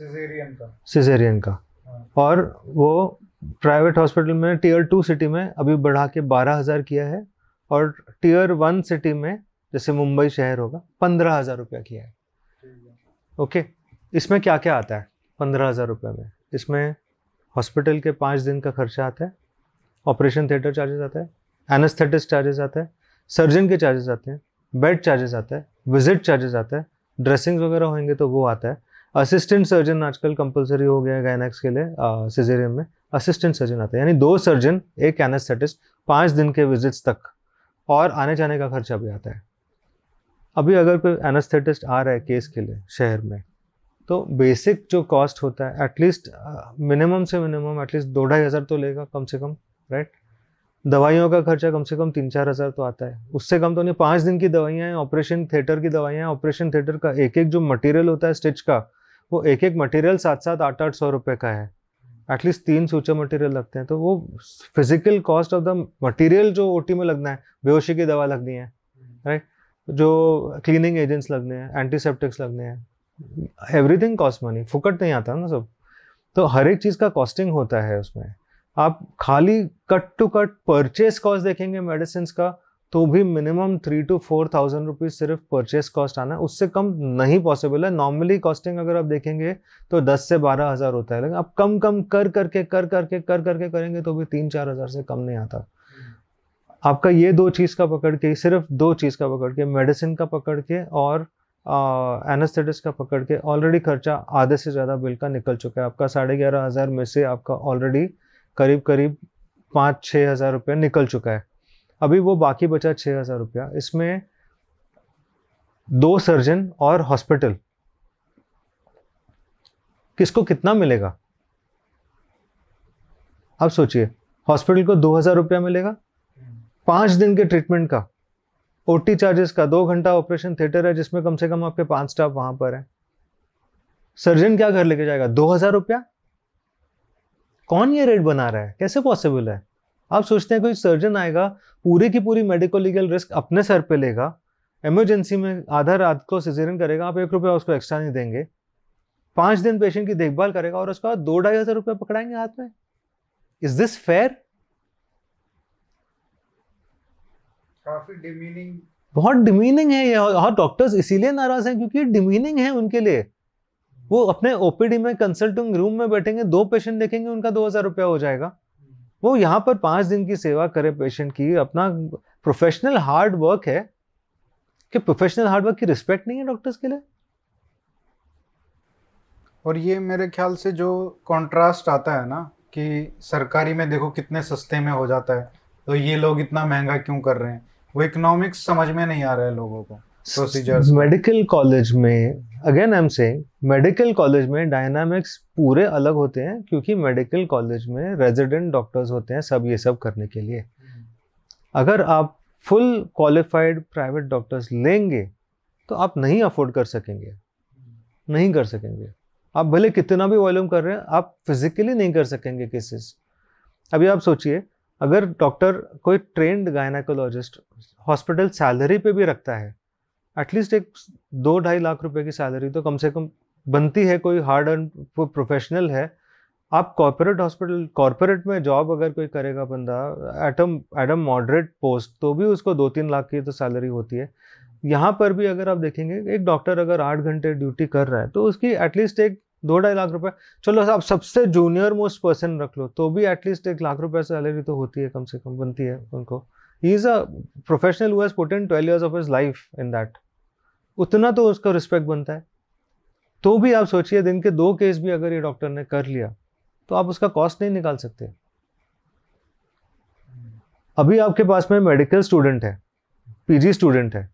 सिजेरियन का। सिजेरियन का। हाँ। और वो प्राइवेट हॉस्पिटल में टीयर टू सिटी में अभी बढ़ा के बारह हज़ार किया है और टीयर वन सिटी में, जैसे मुंबई शहर होगा, पंद्रह हज़ार रुपया किया है। ओके? इसमें क्या क्या आता है पंद्रह हज़ार रुपये में? इसमें हॉस्पिटल के पाँच दिन का खर्चा आता है, ऑपरेशन थिएटर चार्जेस आता है एनेस्थेटिस चार्जेस आता है, सर्जन के चार्जेस आते हैं, बेड चार्जेस आता है, विज़िट चार्जेस आता है ड्रेसिंग वगैरह होंगे तो वो आता है। असिस्टेंट सर्जन आजकल कंपलसरी हो गया है गायनेक्स के लिए सिजेरियन में। असिस्टेंट सर्जन आता है। यानी दो सर्जन एक एनेस्थेटिस्ट पाँच दिन के विजिट्स तक, और आने जाने का खर्चा भी आता है। अभी अगर कोई एनेस्थेटिस्ट आ रहा है केस के लिए, शहर में तो बेसिक जो कॉस्ट होता है एटलीस्ट मिनिमम से मिनिमम एटलीस्ट दो ढाई हज़ार तो लेगा कम से कम राइट दवाइयों का खर्चा कम से कम तीन चार हज़ार तो आता है। उससे कम तो नहीं, पाँच दिन की दवाइयाँ हैं ऑपरेशन थिएटर की दवाइयाँ ऑपरेशन थिएटर का एक एक जो मटेरियल होता है स्टिच का वो एक एक मटेरियल सात सात आठ आठ सौ रुपये का है। एटलीस्ट तीन सूचर मटेरियल लगते हैं। तो वो physical cost of the material जो ओटी में लगना है, बेहोशी की दवा लगनी है राइट जो क्लीनिंग एजेंट्स लगने हैं एंटीसेप्टिक्स लगने हैं एवरीथिंग कॉस्ट मनी फुकट नहीं आता ना सब। तो हर एक चीज़ का कॉस्टिंग होता है उसमें। आप खाली cut to cut purchase cost देखेंगे मेडिसिन का तो भी minimum three to four thousand rupees सिर्फ़ परचेस कॉस्ट आना है उससे कम नहीं पॉसिबल है। नॉर्मली कॉस्टिंग अगर आप देखेंगे तो दस से बारह हज़ार होता है। लेकिन आप कम कम कर करके कर करके कर करके करेंगे तो भी तीन चार हज़ार से कम नहीं आता। आपका ये दो चीज़ का पकड़ के सिर्फ़ दो चीज़ का पकड़ के मेडिसिन का पकड़ के और एनेस्थेटिस का पकड़ के ऑलरेडी खर्चा आधे से ज़्यादा बिल का निकल चुका है। आपका साढ़े ग्यारह हज़ार में से आपका ऑलरेडी करीब करीब पाँच छः हज़ार रुपया निकल चुका है। अभी वो बाकी बचा छः हज़ार रुपया। इसमें दो सर्जन और हॉस्पिटल किसको कितना मिलेगा? आप सोचिए हॉस्पिटल को दो हज़ार रुपया मिलेगा। पाँच दिन के ट्रीटमेंट का। ओटी चार्जेस का, दो घंटा ऑपरेशन थिएटर है, जिसमें कम से कम आपके पाँच स्टाफ वहाँ पर है। सर्जन क्या घर लेके जाएगा? दो हज़ार रुपया? कौन ये रेट बना रहा है? कैसे पॉसिबल है? आप सोचते हैं कोई सर्जन आएगा पूरी की पूरी मेडिकल लीगल रिस्क अपने सर पे लेगा इमरजेंसी में आधा रात को सिजेरियन करेगा आप एक रुपया उसको एक्स्ट्रा नहीं देंगे। पाँच दिन पेशेंट की देखभाल करेगा और उसके बाद दो ढाई हज़ार रुपये पकड़ाएँगे हाथ में। इज़ दिस फेयर काफ़ी डिमीनिंग बहुत डिमीनिंग है ये और डॉक्टर्स इसीलिए नाराज़ हैं क्योंकि डिमीनिंग है उनके लिए। वो अपने ओपीडी में कंसल्टिंग रूम में बैठेंगे दो पेशेंट देखेंगे उनका दो हज़ार रुपया हो जाएगा। वो यहाँ पर पाँच दिन की सेवा करे पेशेंट की अपना प्रोफेशनल हार्ड वर्क है। कि प्रोफेशनल हार्ड वर्क की रिस्पेक्ट नहीं है डॉक्टर्स के लिए? और ये मेरे ख्याल से जो कंट्रास्ट आता है ना कि सरकारी में देखो कितने सस्ते में हो जाता है तो ये लोग इतना महँगा क्यों कर रहे हैं? वो इकोनॉमिक्स समझ में नहीं आ रहा है लोगों को प्रोसीजर्स मेडिकल कॉलेज में again I am saying medical college में डायनामिक्स पूरे अलग होते हैं क्योंकि मेडिकल कॉलेज में रेजिडेंट डॉक्टर्स होते हैं सब ये सब करने के लिए। अगर आप फुल क्वालिफाइड प्राइवेट डॉक्टर्स लेंगे तो आप नहीं अफोर्ड कर सकेंगे। नहीं कर सकेंगे। आप भले कितना भी वॉल्यूम कर रहे हैं, आप फिजिकली नहीं कर सकेंगे केसेस अभी आप सोचिए, अगर डॉक्टर कोई ट्रेंड गायनाकोलॉजिस्ट हॉस्पिटल सैलरी पे भी रखता है एटलीस्ट एक दो ढाई लाख रुपए की सैलरी तो कम से कम बनती है, कोई हार्ड एंड प्रोफेशनल है। आप कॉरपोरेट हॉस्पिटल कॉरपोरेट में जॉब अगर कोई करेगा बंदा एटम एटम मॉडरेट पोस्ट तो भी उसको दो तीन लाख की तो सैलरी होती है। यहाँ पर भी अगर आप देखेंगे, एक डॉक्टर अगर आठ घंटे ड्यूटी कर रहा है तो उसकी एटलीस्ट एक दो ढाई लाख रुपए, चलो आप सबसे जूनियर मोस्ट पर्सन रख लो तो भी एटलीस्ट एक लाख रुपए सैलरी तो होती है, कम से कम बनती है उनको। He is a professional who's put in twelve years of his life in that उतना तो उसका रिस्पेक्ट बनता है। तो भी आप सोचिए, दिन के दो केस भी अगर ये डॉक्टर ने कर लिया तो आप उसका कॉस्ट नहीं निकाल सकते। अभी आपके पास में मेडिकल स्टूडेंट है पीजी स्टूडेंट है,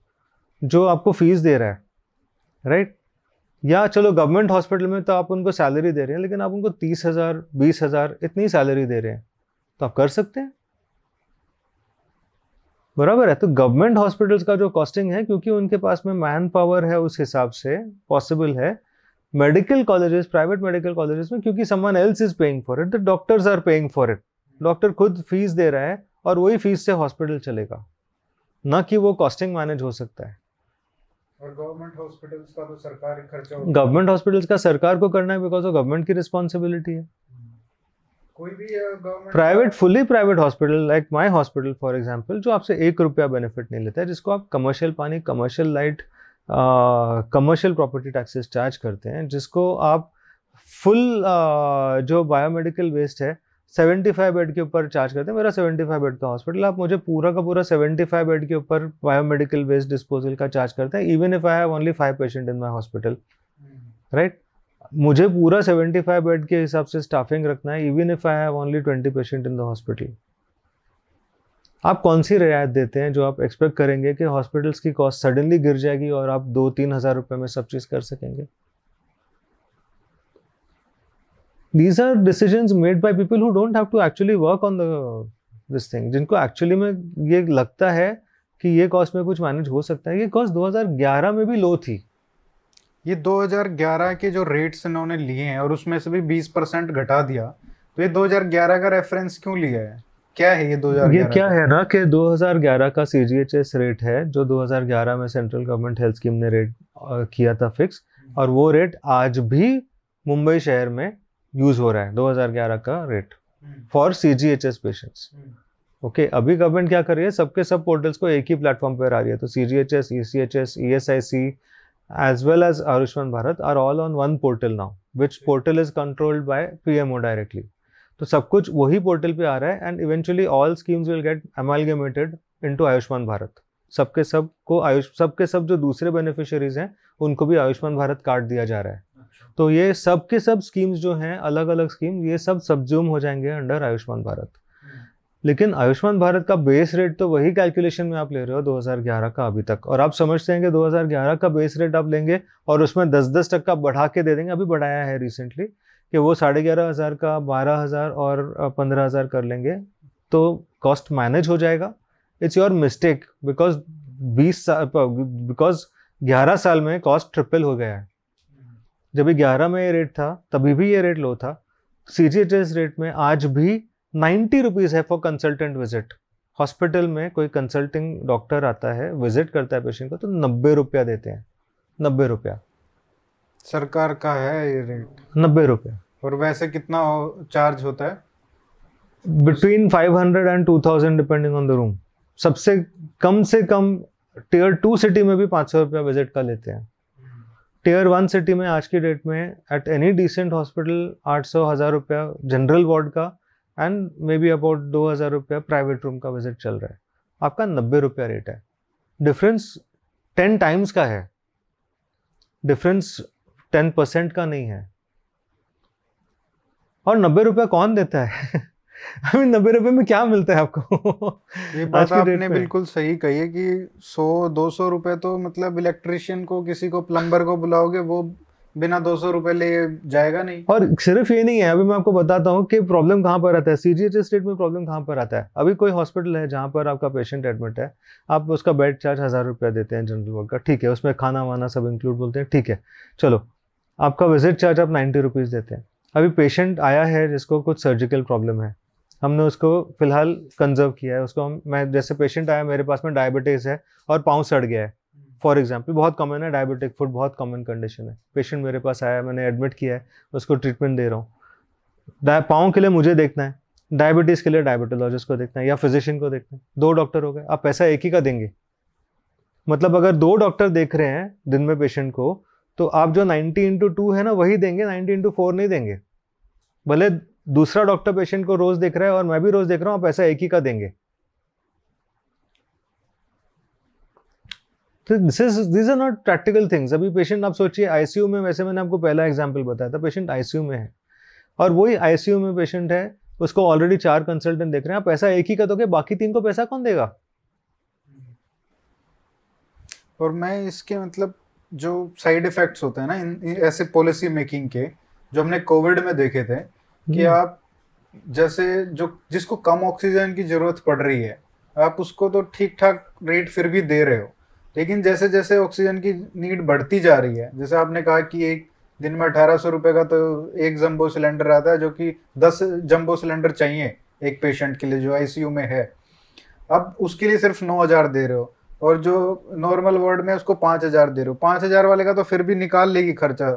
जो आपको फ़ीस दे रहा है राइट या चलो गवर्नमेंट हॉस्पिटल में तो आप उनको सैलरी दे रहे हैं, लेकिन आप उनको तीस हज़ार, बीस हज़ार इतनी सैलरी दे रहे हैं तो आप कर सकते हैं। बराबर है तो गवर्नमेंट हॉस्पिटल्स का जो कॉस्टिंग है क्योंकि उनके पास में मैन पावर है उस हिसाब से पॉसिबल है medical colleges private medical colleges में क्योंकि someone else is paying for it the doctors are paying for it doctor खुद फ़ीस दे रहा है और वही फ़ीस से हॉस्पिटल चलेगा ना कि वो कॉस्टिंग मैनेज हो सकता है। और गवर्नमेंट हॉस्पिटल्स का तो सरकारी खर्चा गवर्नमेंट हॉस्पिटल्स का सरकार को करना है बिकॉज़ ऑफ़ गवर्नमेंट की रिस्पॉन्सिबिलिटी है। कोई भी government private fully private hospital like my hospital for example जो आपसे एक रुपया बेनिफिट नहीं लेता है जिसको आप कमर्शियल पानी commercial light commercial property taxes charge करते हैं जिसको आप फुल uh, जो बायोमेडिकल वेस्ट है 75 बेड के ऊपर चार्ज करते हैं मेरा 75 बेड का हॉस्पिटल आप मुझे पूरा का पूरा 75 बेड के ऊपर बायोमेडिकल वेस्ट डिस्पोजल का चार्ज करते हैं even if I have only five patient in my hospital right मुझे पूरा 75 बेड के हिसाब से स्टाफिंग रखना है even if I have only 20 patient in the hospital आप कौन सी रियायत देते हैं जो आप एक्सपेक्ट करेंगे कि हॉस्पिटल्स की कॉस्ट सडनली गिर जाएगी और आप दो तीन हज़ार रुपए में सब चीज़ कर सकेंगे? These are decisions made by people who don't have to actually work on the, this thing. जिनको एक्चुअली में ये लगता है कि ये कॉस्ट में कुछ मैनेज हो सकता है। ये कॉस्ट 2011 में भी लो थी। ये 2011 के जो रेट्स इन्होंने लिए हैं और उसमें से भी 20 परसेंट घटा दिया तो ये 2011 का रेफरेंस क्यों लिया है? क्या है ये 2011 ये क्या है ना कि 2011 का सीजीएचएस रेट है जो 2011 में सेंट्रल गवर्नमेंट हेल्थ स्कीम ने रेट किया था फिक्स और वो रेट आज भी मुंबई शहर में यूज़ हो रहा है 2011 का rate for C G H S patients okay अभी गवर्नमेंट क्या कर रही है? सबके सब पोर्टल्स को एक ही प्लेटफॉर्म पर आ रही है तो C G H S E C H S E S I C as Ayushman Bharat are all on one portal now which portal is controlled by P M O directly तो सब कुछ वही portal पे आ रहा है and eventually all schemes will get amalgamated into Ayushman Bharat सबके सबको आयुष सबके सब जो दूसरे बेनिफिशियरीज हैं उनको भी आयुष्मान भारत कार्ड दिया जा रहा है। तो ये सब के सब स्कीम्स जो हैं अलग अलग स्कीम ये सब सब्ज्यूम हो जाएँगे अंडर आयुष्मान भारत लेकिन आयुष्मान भारत का बेस रेट तो वही कैलकुलेशन में आप ले रहे हो 2011 का अभी तक। और आप समझते हैं कि 2011 का बेस रेट आप लेंगे और उसमें 10-10 टक्का बढ़ा के दे देंगे, अभी बढ़ाया है रिसेंटली कि वो साढ़े ग्यारह हज़ार का, बारह हज़ार और पंद्रह हज़ार कर लेंगे तो कॉस्ट मैनेज हो जाएगा। इट्स योर मिस्टेक बिकॉज़ बीस साल बिकॉज़ ग्यारह साल में कॉस्ट ट्रिपल हो गया है। जब ग्यारह में ये रेट था, तभी भी ये रेट लो था। सीजीएचएस रेट में आज भी नाइन्टी रुपीज़ है फॉर कंसल्टेंट विज़िट हॉस्पिटल में कोई कंसल्टिंग डॉक्टर आता है विज़िट करता है पेशेंट को तो नब्बे रुपया देते हैं। नब्बे रुपया। सरकार का है ये रेट नब्बे रुपया। और वैसे कितना चार्ज होता है? Between five hundred and two thousand depending on the room सबसे कम से कम टीयर टू सिटी में भी पाँच सौ रुपया विज़िट का लेते हैं। टीयर वन सिटी में आज की डेट में एट एनी डिसेंट हॉस्पिटल आठ सौ हज़ार रुपया जनरल वार्ड का एंड मे बी अबाउट दो हज़ार रुपया प्राइवेट रूम का विज़िट चल रहा है। आपका नब्बे रुपया रेट है। डिफरेंस टेन टाइम्स का है। डिफरेंस टेन परसेंट का नहीं है। और नब्बे रुपया कौन देता है? अभी नब्बे रुपए में क्या मिलता है आपको? ये बात आपने बिल्कुल सही कही है कि सौ दो सौ रुपए तो मतलब इलेक्ट्रिशियन को किसी को प्लम्बर को बुलाओगे वो बिना दो सौ रुपए ले जाएगा नहीं। और सिर्फ़ ये नहीं है, अभी मैं आपको बताता हूँ कि प्रॉब्लम कहाँ पर आता है? सीजीएच स्टेट में प्रॉब्लम कहाँ पर आता है? अभी कोई हॉस्पिटल है जहाँ पर आपका पेशेंट एडमिट है, आप उसका बेड चार्ज हज़ार रुपया देते हैं जनरल वार्ड का ठीक है, उसमें खाना वाना सब इंक्लूड बोलते हैं, ठीक है। चलो, आपका विज़िट चार्ज आप नाइन्टी रुपीज़ देते हैं। अभी पेशेंट आया है जिसको कुछ सर्जिकल प्रॉब्लम है, हमने उसको फ़िलहाल कंजर्व किया है, उसको हम, मैं, जैसे पेशेंट आया, मेरे पास में डायबिटीज़ है और पाँव सड़ गया है। फॉर एग्ज़ाम्पल बहुत कॉमन है डायबिटिक फ़ूड बहुत कॉमन कंडीशन है। पेशेंट मेरे पास आया, मैंने एडमिट किया है, उसको ट्रीटमेंट दे रहा हूँ। पाँव के लिए मुझे देखना है डायबिटीज़ के लिए डायबिटोलॉजिस्ट को देखना है या फिजिशियन को देखना है। दो डॉक्टर हो गए, आप पैसा एक ही का देंगे। मतलब अगर दो डॉक्टर देख रहे हैं दिन में पेशेंट को तो आप जो 90 इंटू टू है ना, वही देंगे 90 इंटू फोर नहीं देंगे। भले दूसरा डॉक्टर पेशेंट को रोज देख रहा है और मैं भी रोज देख रहा हूँ, आप पैसा एक ही का देंगे। This is this are not practical things अभी पेशेंट आप सोचिए आईसीयू में वैसे मैंने आपको पहला एग्जांपल बताया था पेशेंट आईसीयू में है। और वही आईसीयू में पेशेंट है उसको ऑलरेडी चार कंसल्टेंट देख रहे हैं। पैसा एक ही का दोगे बाकी तीन को पैसा कौन देगा? और मैं इसके मतलब जो साइड इफेक्ट्स होते हैं ना इन ऐसे पॉलिसी मेकिंग के जो हमने कोविड में देखे थे कि हम्म। आप जैसे जो जिसको कम ऑक्सीजन की ज़रूरत पड़ रही है आप उसको तो ठीक ठाक रेट फिर भी दे रहे हो। लेकिन जैसे जैसे ऑक्सीजन की नीड बढ़ती जा रही है जैसे आपने कहा कि एक दिन में अठारह सौ रुपए का तो एक जम्बो सिलेंडर आता है जो कि दस जम्बो सिलेंडर चाहिए एक पेशेंट के लिए जो आईसीयू में है। अब उसके लिए सिर्फ़ नौ हज़ार दे रहे हो और जो नॉर्मल वार्ड में उसको पाँच हज़ार दे रहे हो। पाँच हज़ार वाले का तो फिर भी निकाल लेगी खर्चा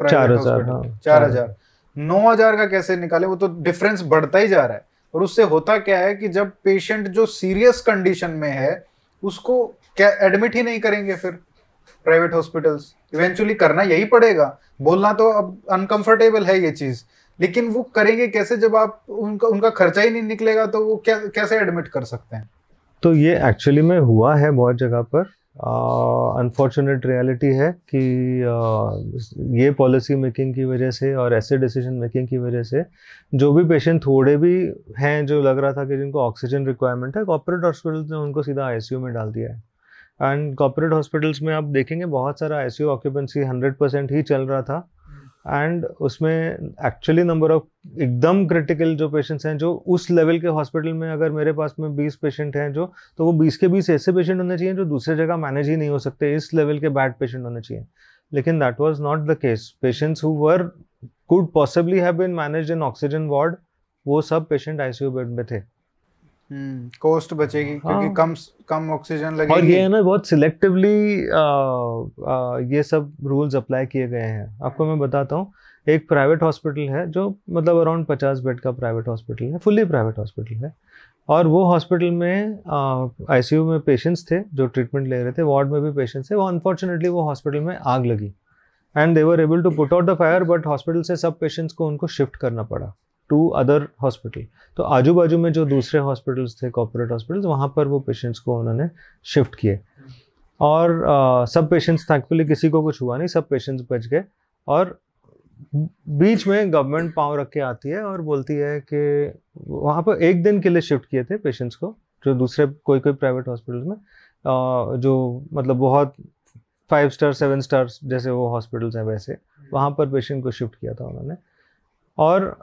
चार हज़ार हाँ, चार हज़ार। नौ हज़ार का कैसे निकाले? वो तो डिफरेंस बढ़ता ही जा रहा है। और उससे होता क्या है कि जब पेशेंट जो सीरियस कंडीशन में है उसको क्या एडमिट ही नहीं करेंगे फिर प्राइवेट हॉस्पिटल्स इवेंचुअली करना यही पड़ेगा। बोलना तो अब अनकंफर्टेबल है ये चीज़। लेकिन वो करेंगे कैसे जब आप उनका उनका खर्चा ही नहीं निकलेगा तो वो क्या कैसे एडमिट कर सकते हैं? तो ये एक्चुअली में हुआ है बहुत जगह पर। अनफॉर्चुनेट रियलिटी है कि uh, ये पॉलिसी मेकिंग की वजह से और ऐसे डिसीज़न मेकिंग की वजह से जो भी पेशेंट थोड़े भी हैं जो लग रहा था कि जिनको ऑक्सीजन रिक्वायरमेंट है कॉपरेट हॉस्पिटल ने उनको सीधा आईसीयू में डाल दिया है। एंड कॉपरेट हॉस्पिटल्स में आप देखेंगे बहुत सारा आईसीयू ऑक्यूपेंसी हंड्रेड परसेंट ही चल रहा था। एंड उसमें एक्चुअली नंबर ऑफ़ एकदम क्रिटिकल जो पेशेंट्स हैं, जो उस लेवल के हॉस्पिटल में अगर मेरे पास में 20 पेशेंट हैं जो तो वो 20 के 20 ऐसे पेशेंट होने चाहिए जो दूसरे जगह मैनेज ही नहीं हो सकते, इस लेवल के बैड पेशेंट होने चाहिए। लेकिन that was not the case patients who were could possibly have been manage in oxygen ward वो सब पेशेंट आईसीयू बेड में थे। कॉस्ट हम्म, बचेगी हाँ. क्योंकि कम कम ऑक्सीजन लगेगी। और ये है ना बहुत सिलेक्टिवली ये सब रूल्स अप्लाई किए गए हैं। आपको मैं बताता हूँ एक प्राइवेट हॉस्पिटल है जो मतलब अराउंड पचास बेड का प्राइवेट हॉस्पिटल है फुल्ली प्राइवेट हॉस्पिटल है। और वो हॉस्पिटल में आईसीयू में पेशेंट्स थे जो ट्रीटमेंट ले रहे थे वार्ड में भी पेशेंट्स थे वो अनफॉर्चुनेटली वो हॉस्पिटल में आग लगी। And they were able to put out the fire but hospital से सब पेशेंट्स को उनको शिफ्ट करना पड़ा। टू अदर हॉस्पिटल तो आजू बाजू में जो दूसरे हॉस्पिटल्स थे कॉपोरेट हॉस्पिटल्स वहाँ पर वो पेशेंट्स को उन्होंने शिफ्ट किए। और आ, सब पेशेंट्स थैंकफुली किसी को कुछ हुआ नहीं सब पेशेंट्स बच गए। और बीच में गवर्नमेंट पाँव रख के आती है और बोलती है कि वहाँ पर एक दिन के लिए शिफ्ट किए थे पेशेंट्स को जो दूसरे कोई कोई प्राइवेट हॉस्पिटल में। आ, जो मतलब बहुत फाइव स्टार सेवन स्टार जैसे वो हॉस्पिटल्स हैं वैसे वहाँ पर पेशेंट को शिफ्ट किया था उन्होंने। और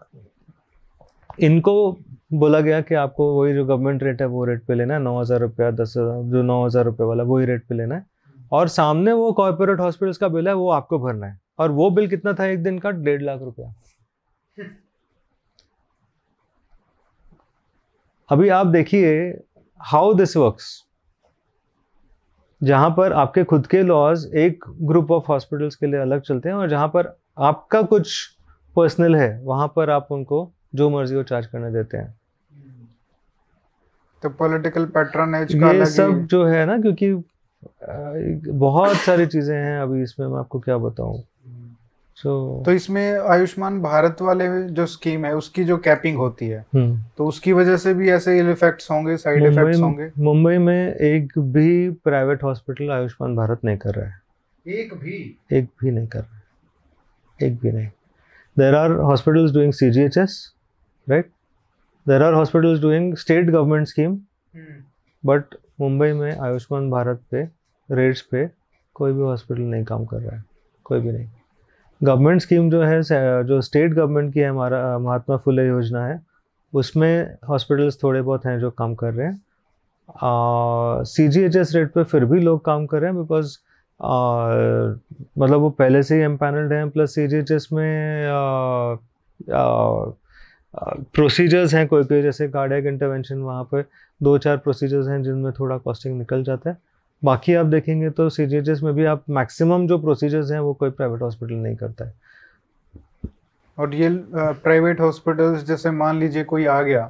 इनको बोला गया कि आपको वही जो गवर्नमेंट रेट है, वो रेट पे लेना है, नौ हज़ार रुपया, दस हज़ार, जो नौ हज़ार रुपये वाला, वही रेट पे लेना है। और सामने वो कॉरपोरेट हॉस्पिटल्स का बिल है, वो आपको भरना है। और वो बिल कितना था एक दिन का? डेढ़ लाख रुपया। अभी आप देखिए हाउ दिस वर्क्स जहाँ पर आपके खुद के लॉज एक ग्रुप ऑफ़ हॉस्पिटल्स के लिए अलग चलते हैं, और जहाँ पर आपका कुछ पर्सनल है, वहाँ पर आप उनको जो मर्ज़ी वो चार्ज करने देते हैं। तो पॉलिटिकल पैटर्न ये सब जो है ना क्योंकि बहुत सारी चीज़ें हैं अभी इसमें मैं आपको क्या बताऊँ। So, तो इसमें आयुष्मान भारत वाले जो स्कीम है उसकी जो कैपिंग होती है हम्म। तो उसकी वजह से भी ऐसे इल इफेक्ट्स होंगे साइड इफेक्ट्स होंगे? मुंबई में एक भी प्राइवेट हॉस्पिटल आयुष्मान भारत नहीं कर रहा है। एक भी? एक भी नहीं कर रहा है। एक भी नहीं। There are hospitals doing right there are hospitals doing state government scheme but Mumbai में आयुष्मान भारत पे रेट्स पे कोई भी हॉस्पिटल नहीं काम कर रहा है कोई भी नहीं। गवर्नमेंट स्कीम जो है जो स्टेट गवर्नमेंट की है हमारा महात्मा फुले योजना है उसमें हॉस्पिटल्स थोड़े बहुत हैं जो काम कर रहे हैं। C G H S rate पे फिर भी लोग काम कर रहे हैं बिकॉज़ मतलब वो पहले से ही एम्पैनल्ड हैं plus C G H S में प्रोसीजर्स हैं कोई कोई जैसे कार्डियक इंटरवेंशन वहाँ पर दो चार प्रोसीजर्स हैं जिनमें थोड़ा कॉस्टिंग निकल जाता है। बाकी आप देखेंगे तो सी में भी आप मैक्सिमम जो प्रोसीजर्स हैं वो कोई प्राइवेट हॉस्पिटल नहीं करता है। और ये प्राइवेट हॉस्पिटल्स जैसे मान लीजिए कोई आ गया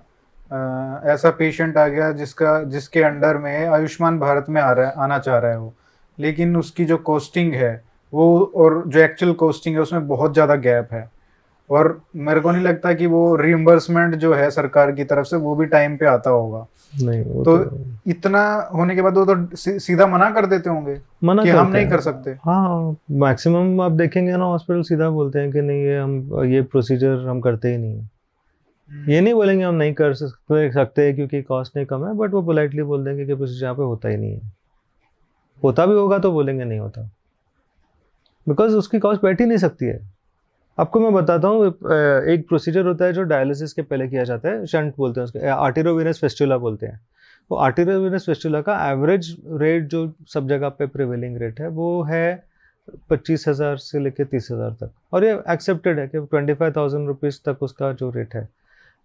आ, ऐसा पेशेंट आ गया जिसका जिसके अंडर में आयुष्मान भारत में आ रहा है आना चाह रहा है वो। लेकिन उसकी जो कॉस्टिंग है वो और जो एक्चुअल कॉस्टिंग है उसमें बहुत ज़्यादा गैप है। और मेरे को नहीं लगता कि वो रिइम्बर्समेंट जो है सरकार की तरफ़ से वो भी टाइम पे आता होगा। नहीं वो तो तो, इतना होने के बाद वो तो सीधा मना कर देते होंगे मना कि हम नहीं कर सकते। हाँ मैक्सिमम आप देखेंगे ना हॉस्पिटल सीधा बोलते हैं कि नहीं ये हम ये प्रोसीजर हम करते ही नहीं है। ये नहीं बोलेंगे हम नहीं कर सकते सकते क्योंकि कॉस्ट नहीं कम है बट वो पोलाइटली बोल देंगे कि प्रोसीजर यहाँ पे होता ही नहीं है। होता भी होगा तो बोलेंगे नहीं होता। बिकॉज़ उसकी कॉस्ट बैठ ही नहीं सकती है। आपको मैं बताता हूँ एक प्रोसीजर होता है जो डायलिसिस के पहले किया जाता है शंट बोलते हैं उसके आर्टेरोवेनस फेस्टुला बोलते हैं। वो आर्टेरोवेनस फेस्टुला का एवरेज रेट जो सब जगह पे प्रिवेलिंग रेट है वो है पच्चीस हज़ार से लेकर तीस हज़ार तक। और ये एक्सेप्टेड है कि ट्वेंटी फाइव थाउज़ेंड रुपीज़ तक उसका जो रेट है।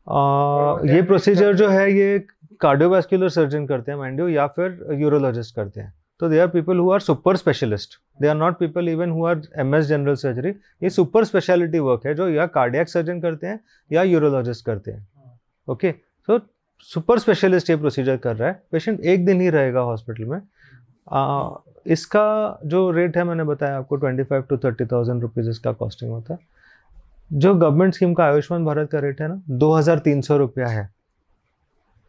आ, ये प्रोसीजर जो है ये कार्डियोवास्कुलर सर्जन करते हैं माइंड या फिर यूरोलॉजिस्ट करते हैं। तो they are people who are super specialist they are not people even who are M S general surgery ये सुपर स्पेशलिटी वर्क है जो या कार्डियक सर्जन करते हैं या यूरोलॉजिस्ट करते हैं। ओके सो सुपर स्पेशलिस्ट ये प्रोसीजर कर रहा है। पेशेंट एक दिन ही रहेगा हॉस्पिटल में। आ, इसका जो रेट है मैंने बताया आपको twenty five to thirty thousand rupees इसका कॉस्टिंग होता है। जो गवर्नमेंट स्कीम का आयुष्मान भारत का रेट है ना दो हज़ार तीन सौ रुपया है।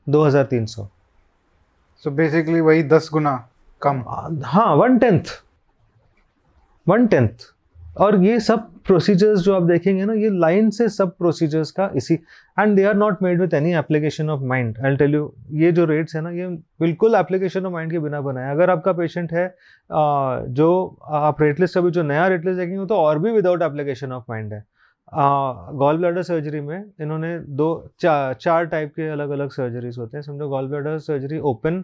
दो हज़ार तीन सौ। सो बेसिकली वही दस गुना कम। हाँ वन टेंथ वन टेंथ। और ये सब प्रोसीजर्स जो आप देखेंगे ना ये लाइन से सब प्रोसीजर्स का इसी and they are not made with any application of mind I tell you ये जो रेट्स है ना ये बिल्कुल एप्लीकेशन ऑफ़ माइंड के बिना बनाया अगर आपका पेशेंट है जो आप रेट लिस्ट अभी जो नया रेट लिस्ट देखेंगे तो और भी विदाउट एप्लीकेशन ऑफ़ माइंड है। गॉल ब्लैडर सर्जरी में इन्होंने दो चा, चार टाइप के अलग अलग सर्जरीज होते हैं। समझो गॉल ब्लैडर सर्जरी ओपन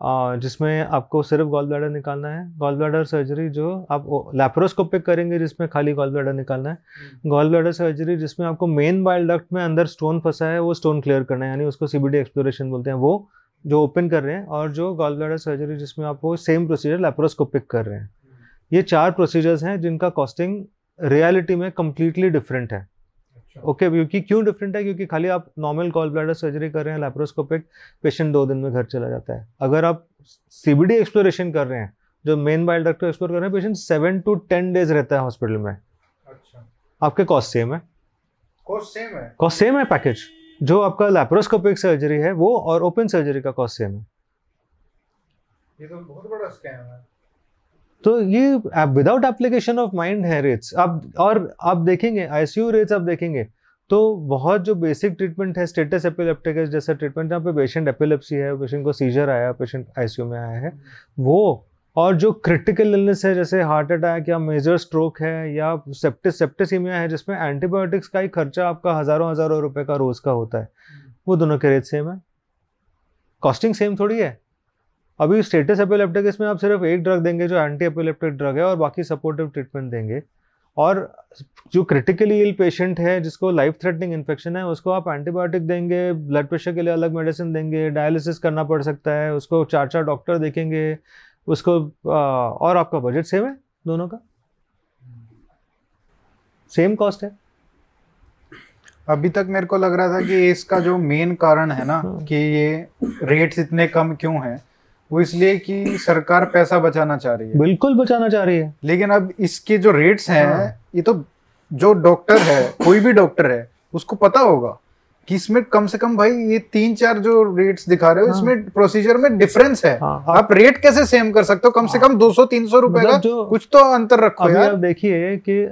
जिसमें आपको सिर्फ़ गॉल ब्लैडर निकालना है। गॉल ब्लैडर सर्जरी जो आप लैप्रोस्कोपिक करेंगे जिसमें खाली गॉल ब्लैडर निकालना है। गॉल ब्लैडर सर्जरी जिसमें आपको मेन बाइल डक्ट में अंदर स्टोन फंसा है वो स्टोन क्लियर करना है यानी उसको सीबीडी एक्सप्लोरेशन बोलते हैं। वो जो ओपन कर रहे हैं और जो गॉल ब्लैडर सर्जरी जिसमें आप वो सेम प्रोसीजर लैप्रोस्कोपिक कर रहे हैं। ये चार प्रोसीजर्स हैं जिनका कॉस्टिंग रियलिटी में कम्प्लीटली डिफरेंट है। ओके क्योंकि क्यों डिफरेंट है? क्योंकि खाली आप नॉर्मल कॉल ब्लैडर सर्जरी कर रहे हैं लैप्रोस्कोपिक पेशेंट दो दिन में घर चला जाता है। अगर आप सीबीडी एक्सप्लोरेशन कर रहे हैं जो मेन बाइल डक्ट एक्सप्लोर कर रहे हैं patient seven to ten days रहता है हॉस्पिटल में। अच्छा। आपके कॉस्ट सेम है? कॉस्ट सेम है? कॉस्ट सेम है पैकेज जो आपका लैप्रोस्कोपिक सर्जरी है वो और ओपन सर्जरी का कॉस्ट सेम है। ये तो बहुत बड़ा स्कैम है। तो ये विदाउट एप्लीकेशन ऑफ़ माइंड है रेट्स आप और आप देखेंगे आईसीयू रेट्स आप देखेंगे तो बहुत जो बेसिक ट्रीटमेंट है स्टेटस एपिलेप्टिकस जैसा ट्रीटमेंट जहाँ पे पेशेंट एपिलेप्सी है पेशेंट को सीजर आया पेशेंट आईसीयू में आया है, वो, और जो क्रिटिकल इलनेस है, जैसे हार्ट अटैक या मेजर स्ट्रोक है, या सेप्टिस सेप्टिसीमिया है, जिसमें एंटीबायोटिक्स का ही खर्चा आपका हज़ारों हज़ारों रुपए का रोज़ का होता है, वो दोनों के रेट सेम है। कॉस्टिंग सेम थोड़ी है अभी स्टेटस एपिलेप्टिकस इसमें आप सिर्फ़ एक ड्रग देंगे जो एंटी एपिलेप्टिक ड्रग है और बाकी सपोर्टिव ट्रीटमेंट देंगे। और जो क्रिटिकली इल पेशेंट है जिसको लाइफ थ्रेटनिंग इन्फेक्शन है उसको आप एंटीबायोटिक देंगे ब्लड प्रेशर के लिए अलग मेडिसिन देंगे डायलिसिस करना पड़ सकता है उसको चार चार डॉक्टर देखेंगे उसको आ, और आपका बजट सेम है दोनों का? सेम कॉस्ट है। अभी तक मेरे को लग रहा था कि इसका जो मेन कारण है ना हाँ। कि ये रेट्स इतने कम क्यों हैं वो इसलिए कि सरकार पैसा बचाना चाह रही है बिल्कुल बचाना चाह रही है लेकिन अब इसके जो रेट्स हैं हाँ। ये तो जो डॉक्टर है कोई भी डॉक्टर है उसको पता होगा कि इसमें कम से कम भाई ये तीन चार जो रेट्स दिखा रहे हो हाँ। इसमें प्रोसीजर में डिफरेंस है हाँ, हाँ। आप रेट कैसे सेम कर सकते हो कम हाँ। से कम 200 300 रुपए का मतलब जो कुछ तो अंतर रखो यार आप देखिए कि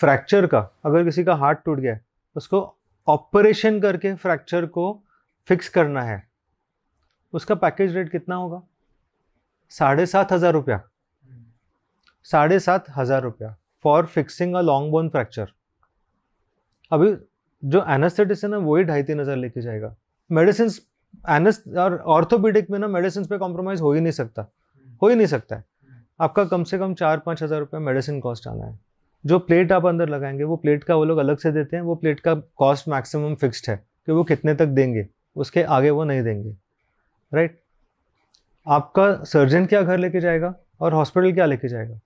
फ्रैक्चर का अगर किसी का हार्ट टूट गया उसको ऑपरेशन करके फ्रैक्चर को फिक्स करना है उसका पैकेज रेट कितना होगा साढ़े सात हज़ार रुपया। साढ़े सात हज़ार रुपया for fixing a long bone fracture अभी जो एनेस्थेटिस्ट है, वही ढाई तीन हज़ार लेके जाएगा। मेडिसिन एनस और ऑर्थोपीडिक में ना मेडिसिन पे कॉम्प्रोमाइज हो ही नहीं सकता। हो ही नहीं सकता है। आपका कम से कम चार पाँच हज़ार रुपये मेडिसिन कॉस्ट आना है। जो प्लेट आप अंदर लगाएँगे, वो प्लेट का वो लोग अलग से देते हैं, वो प्लेट का कॉस्ट मैक्सिमम फिक्स्ड है कि वो कितने तक देंगे, उसके आगे वो नहीं देंगे। राइट आपका सर्जन क्या घर लेके जाएगा और हॉस्पिटल क्या लेके जाएगा?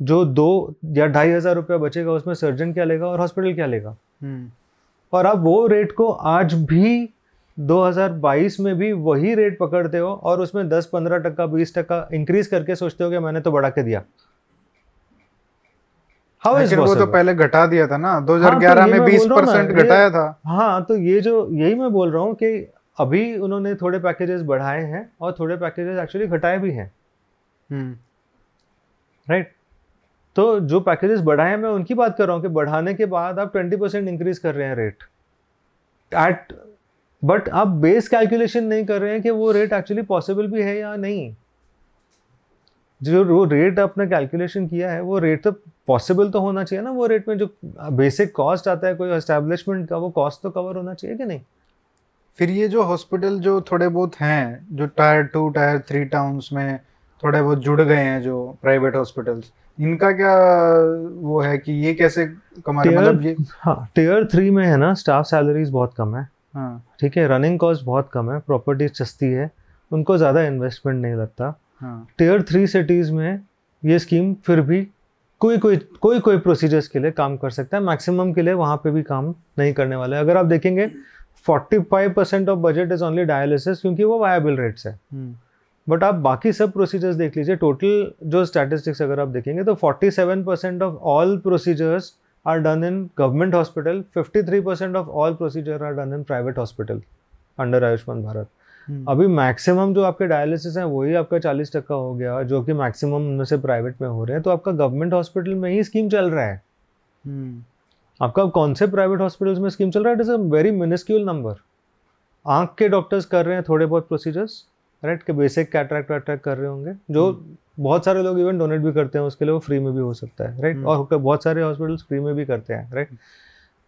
जो दो या ढाई हज़ार रुपया बचेगा उसमें सर्जन क्या लेगा और हॉस्पिटल क्या लेगा? हम्म, और आप वो रेट को आज भी 2022 में भी वही रेट पकड़ते हो और उसमें 10 15 टक्का बीस टक्का इंक्रीज करके सोचते हो कि मैंने तो बढ़ा के दिया। हाउ इज़ वो तो पहले घटा दिया था ना 2011 हाँ, 2011 ये में मैं 20 बोल रहा हूँ ना, परसेंट घटाया था। हाँ तो ये जो यही मैं बोल रहा हूँ कि अभी उन्होंने थोड़े पैकेजेस बढ़ाए हैं और थोड़े पैकेजेस एक्चुअली घटाए भी हैं। हम्म। राइट तो जो पैकेजेस बढ़ाए हैं मैं उनकी बात कर रहा हूँ कि बढ़ाने के बाद आप ट्वेंटी परसेंट इंक्रीज कर रहे हैं रेट एट बट आप बेस कैलकुलेशन नहीं कर रहे हैं कि वो रेट एक्चुअली पॉसिबल भी है या नहीं। जो वो रेट आपने कैलकुलेशन किया है वो रेट तो पॉसिबल तो होना चाहिए ना वो रेट में जो बेसिक कॉस्ट आता है कोई एस्टेब्लिशमेंट का वो कॉस्ट तो कवर होना चाहिए कि नहीं? फिर ये जो हॉस्पिटल जो थोड़े बहुत हैं जो tier two tier three towns में थोड़े बहुत जुड़ गए हैं जो प्राइवेट हॉस्पिटल्स इनका क्या वो है कि ये कैसे कमा रहे मतलब ये हाँ टीयर थ्री में है ना स्टाफ सैलरीज बहुत कम है। हाँ। ठीक है रनिंग कॉस्ट बहुत कम है प्रॉपर्टी सस्ती है उनको ज़्यादा इन्वेस्टमेंट नहीं लगता। हाँ। टीयर थ्री सिटीज़ में ये स्कीम फिर भी कोई कोई कोई कोई प्रोसीजर्स के लिए काम कर सकता है मैक्सिमम के लिए वहाँ पे भी काम नहीं करने वाला। है अगर आप देखेंगे 45 percent of budget is only dialysis क्योंकि वो वायबल रेट्स है। बट आप बाकी सब प्रोसीजर्स देख लीजिए टोटल जो स्टैटिस्टिक्स अगर आप देखेंगे तो 47 percent of all procedures are done in government hospital 53 percent of all procedure are done in private hospital under Ayushman Bharat अभी मैक्सिमम जो आपके डायलिसिस हैं वही आपका चालीस टक्का हो गया जो कि मैक्सिमम उनमें से प्राइवेट में हो रहे हैं तो आपका गवर्नमेंट हॉस्पिटल में ही स्कीम चल रहा है। हम्म, आपका कौन से प्राइवेट हॉस्पिटल्स में स्कीम चल रहा है? It is a very miniscule number आँख के डॉक्टर्स कर रहे हैं थोड़े बहुत प्रोसीजर्स राइट के बेसिक कैटरैक्ट वैटरैक्ट कर रहे होंगे जो बहुत सारे लोग इवन डोनेट भी करते हैं उसके लिए वो फ्री में भी हो सकता है राइट हम्म। और बहुत सारे हॉस्पिटल्स फ्री में भी करते हैं राइट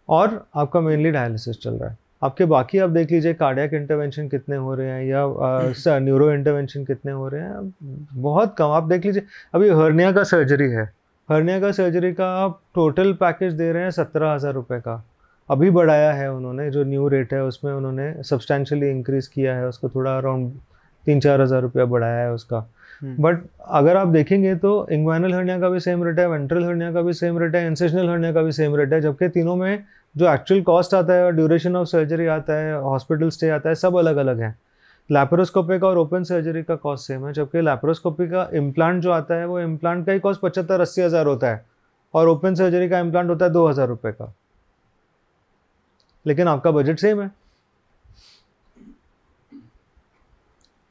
और आपका मेनली डायलिसिस चल रहा है। आपके बाकी आप देख लीजिए कार्डियक इंटरवेंशन कितने हो रहे हैं या न्यूरो इंटरवेंशन कितने हो रहे हैं बहुत कम। आप देख लीजिए अभी हर्निया का सर्जरी है हर्निया का सर्जरी का आप टोटल पैकेज दे रहे हैं सत्रह हज़ार रुपये का। अभी बढ़ाया है उन्होंने जो न्यू रेट है उसमें उन्होंने सब्सटेंशियली इंक्रीज़ किया है उसको थोड़ा अराउंड तीन चार हज़ार रुपया बढ़ाया है उसका। हम्म, बट अगर आप देखेंगे तो इंग्वाइनल हर्निया का भी सेम रेट है वेंट्रल हर्निया का भी सेम रेट है इंसेशनल हर्निया का भी सेम रेट है जबकि तीनों में जो एक्चुअल कॉस्ट आता है और ड्यूरेशन ऑफ़ सर्जरी आता है हॉस्पिटल स्टे आता है सब अलग अलग है। लैप्रोस्कोपी का और ओपन सर्जरी का कॉस्ट सेम है, जबकि लैप्रोस्कोपी का इम्प्लांट जो आता है, वो इम्प्लांट का ही कॉस्ट पचहत्तर अस्सी हज़ार होता है और ओपन सर्जरी का इम्प्लांट होता है दो हज़ार रुपये का। लेकिन आपका बजट सेम है।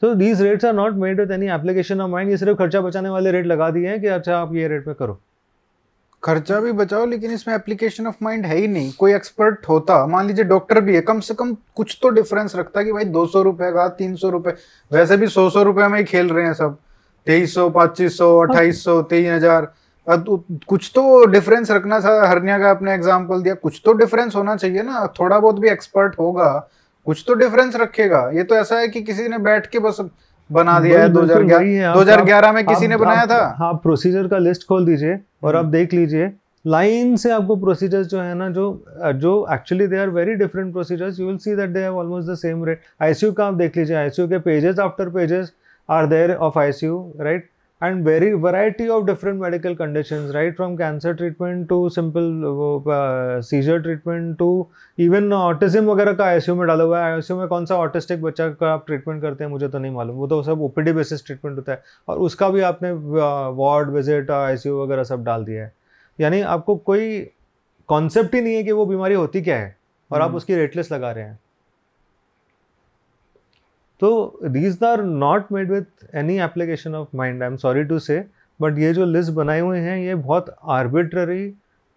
तो these rates are not made with any application of mind ये सिर्फ़ खर्चा बचाने वाले रेट लगा दिए हैं कि अच्छा आप ये रेट पे करो। खर्चा भी बचाओ, लेकिन इसमें एप्लीकेशन ऑफ़ माइंड है ही नहीं। कोई एक्सपर्ट होता, मान लीजिए डॉक्टर भी है, कम से कम कुछ तो डिफरेंस रखता कि भाई दो सौ रुपए का, तीन सौ रुपए, वैसे भी सौ सौ रुपए में ही खेल रहे हैं सब। तेईस सौ, पच्चीस सौ, अट्ठाईस सौ तीन हज़ार। कुछ तो डिफरेंस रखना था, हरनिया का आपने एग्ज़ाम्पल दिया, कुछ तो डिफरेंस होना चाहिए ना। थोड़ा बहुत भी एक्सपर्ट होगा, कुछ तो डिफरेंस रखेगा। ये तो ऐसा है कि किसी ने बैठ के बस बना दिया है बिल्कुल, दो हज़ार वही है, आप- दो हज़ार ग्यारह में किसी आप- ने बनाया था? आप प्रोसीजर का लिस्ट खोल दीजिए और आप हम्म। देख लीजिए। लाइन से आपको प्रोसीजर्स जो है ना जो जो actually they are very different procedures you will see that they have almost the same rate ICU का आप देख लीजिए आईसीयू के pages after pages are there of ICU right and very variety of different medical conditions right from cancer treatment to simple uh, seizure treatment to even autism वगैरह का ICU में डाला हुआ है। आईसीयू में कौन सा ऑटिस्टिक बच्चा का आप ट्रीटमेंट करते हैं मुझे तो नहीं मालूम। वो तो सब ओपीडी बेसिस ट्रीटमेंट होता है। और उसका भी आपने वार्ड विज़िट आईसीयू वगैरह सब डाल दिया है। यानी आपको कोई कॉन्सेप्ट ही नहीं है कि वो बीमारी होती क्या है। और आप हम्म। उसकी रेट लिस्ट लगा रहे हैं। तो these are not made with any application of mind I am sorry to say but ये जो लिस्ट बनाए हुए हैं ये बहुत arbitrary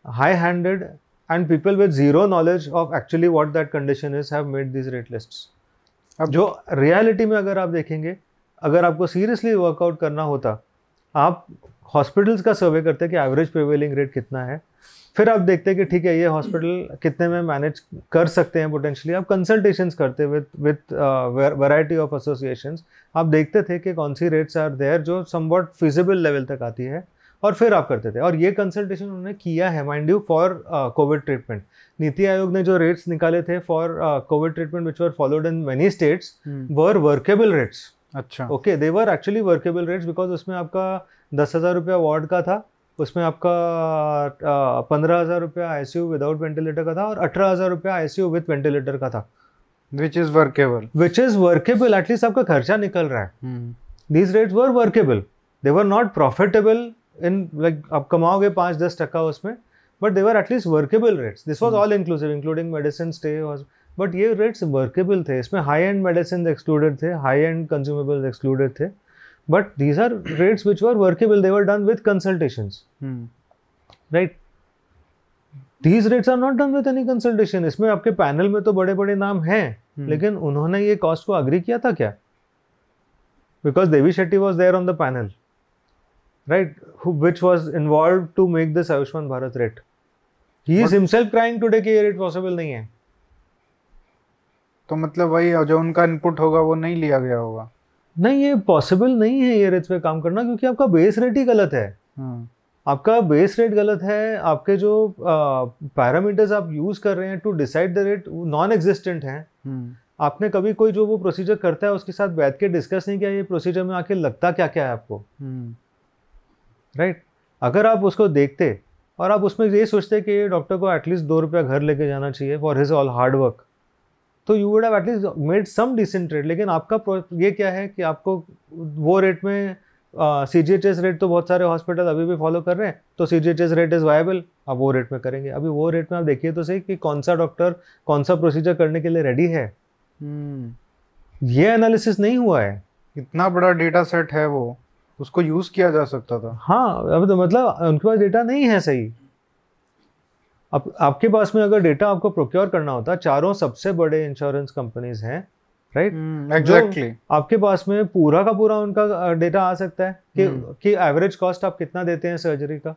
high handed and people with zero knowledge of actually what that condition is have made this rate lists अब जो reality में अगर आप देखेंगे अगर आपको सीरियसली वर्कआउट करना होता आप हॉस्पिटल्स का सर्वे करते कि एवरेज प्रिवेलिंग रेट कितना है फिर आप देखते हैं कि ठीक है ये हॉस्पिटल कितने में मैनेज कर सकते हैं पोटेंशियली आप कंसल्टेशंस करते with with variety of associations आप देखते थे कि कौन सी रेट्स आर देयर जो समवट फिजिबल लेवल तक आती है और फिर आप करते थे। और ये कंसल्टेशन उन्होंने किया है mind you for covid treatment NITI Aayog ने जो रेट्स निकाले थे for covid treatment which were followed in many states were workable rates अच्छा। Okay they were actually workable rates because उसमें आपका दस हज़ार रुपया वार्ड का था। उसमें आपका पंद्रह हज़ार रुपया I C U without ventilator का था और अठारह हज़ार रुपया I C U with ventilator का था। Which is workable which is workable at least आपका खर्चा निकल रहा है। These rates were workable they were not profitable in like आप कमाओगे पाँच दस टका उसमें but they were at least workable rates this was all inclusive including medicine stay but ये रेट्स वर्केबल थे। इसमें हाई एंड मेडिसिन एक्सक्लूडेड थे हाई एंड कंज्यूमेबल एक्सक्लूडेड थे। But these are rates which were workable they were done with consultation right these rates are not done with any consultation इसमें आपके panel में तो बड़े बड़े नाम हैं हम्म। लेकिन उन्होंने ये कॉस्ट को अग्री किया था क्या? Because Devi Shetty was there on the panel right which was involve to make this Ayushman Bharat rate he is himself crying today कि ये रेट पॉसिबल नहीं है. तो मतलब वही जो उनका इनपुट होगा वो नहीं लिया गया होगा। नहीं ये पॉसिबल नहीं है ये रेट्स पे काम करना क्योंकि आपका बेस रेट ही गलत है। हाँ। आपका बेस रेट गलत है आपके जो पैरामीटर्स आप यूज़ कर रहे हैं to decide the rate non existent हैं। हम्म, आपने कभी कोई जो वो प्रोसीजर करता है उसके साथ बैठ के डिस्कस नहीं किया ये प्रोसीजर में आके लगता क्या क्या है आपको? राइट अगर आप उसको देखते और आप उसमें ये सोचते कि डॉक्टर को एटलीस्ट दो रुपया घर लेके जाना चाहिए for his all hard work तो you would have at least made some decent rate लेकिन आपका ये क्या है कि आपको वो रेट में C G H S rate तो बहुत सारे हॉस्पिटल अभी भी फॉलो कर रहे हैं तो C G H S rate is viable आप वो रेट में करेंगे। अभी वो रेट में आप देखिए तो सही कि कौन सा डॉक्टर कौन सा प्रोसीजर करने के लिए रेडी है। हम्म। ये एनालिसिस नहीं हुआ है। इतना बड़ा डेटा सेट है वो उसको यूज़ किया जा सकता था। हाँ अब तो मतलब उनके पास डेटा नहीं है सही। अब आपके पास में अगर डेटा आपको प्रोक्योर करना होता चारों सबसे बड़े इंश्योरेंस कंपनीज़ हैं राइट एग्जैक्टली आपके पास में पूरा का पूरा उनका डेटा आ सकता है कि हम्म। कि एवरेज कॉस्ट आप कितना देते हैं सर्जरी का।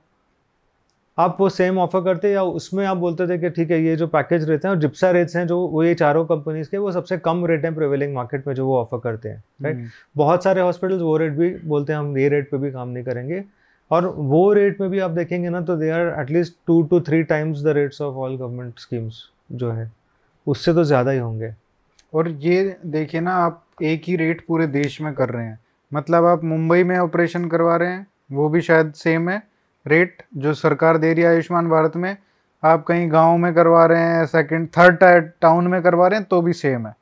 आप वो सेम ऑफ़र करते या उसमें आप बोलते थे कि ठीक है ये जो पैकेज रेट्स हैं और जिप्सा रेट्स हैं जो वो ये चारों कंपनीज़ के वो सबसे कम रेट हैं प्रिवेलिंग मार्केट में जो वो ऑफ़र करते हैं राइट hmm. बहुत सारे हॉस्पिटल्स वो रेट भी बोलते हैं हम ये रेट पे भी काम नहीं करेंगे। और वो रेट में भी आप देखेंगे ना तो they are at least two two three times the rates of all government schemes जो है, उससे तो ज़्यादा ही होंगे। और ये देखिए ना, आप एक ही रेट पूरे देश में कर रहे हैं। मतलब आप मुंबई में ऑपरेशन करवा रहे हैं, वो भी शायद सेम है। रेट जो सरकार दे रही है आयुष्मान भारत में, आप कहीं गाँव में करवा रहे हैं सेकंड थर्ड टाउन में करवा रहे हैं तो भी सेम है।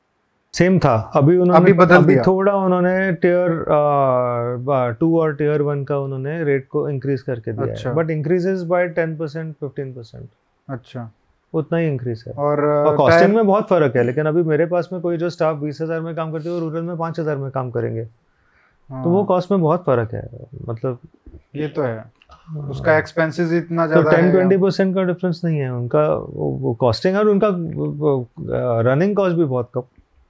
सेम था। अभी उन्होंने अभी बदल दिया। थोड़ा उन्होंने टीयर टू और टीयर वन का उन्होंने रेट को इंक्रीज करके दिया अच्छा। है but increases by ten percent fifteen percent अच्छा। उतना ही इंक्रीज है। और और कॉस्टिंग में बहुत फ़र्क है लेकिन अभी मेरे पास में कोई जो स्टाफ बीस हज़ार में काम करते है रूरल में पाँच हज़ार में काम करेंगे। तो वो हाँ, कॉस्ट में बहुत फ़र्क है मतलब ये तो है। उसका एक्सपेंसेस इतना तो ज़्यादा है ट्वेंटी परसेंट का डिफरेंस नहीं है उनका वो कॉस्टिंग और उनका रनिंग कॉस्ट भी बहुत कम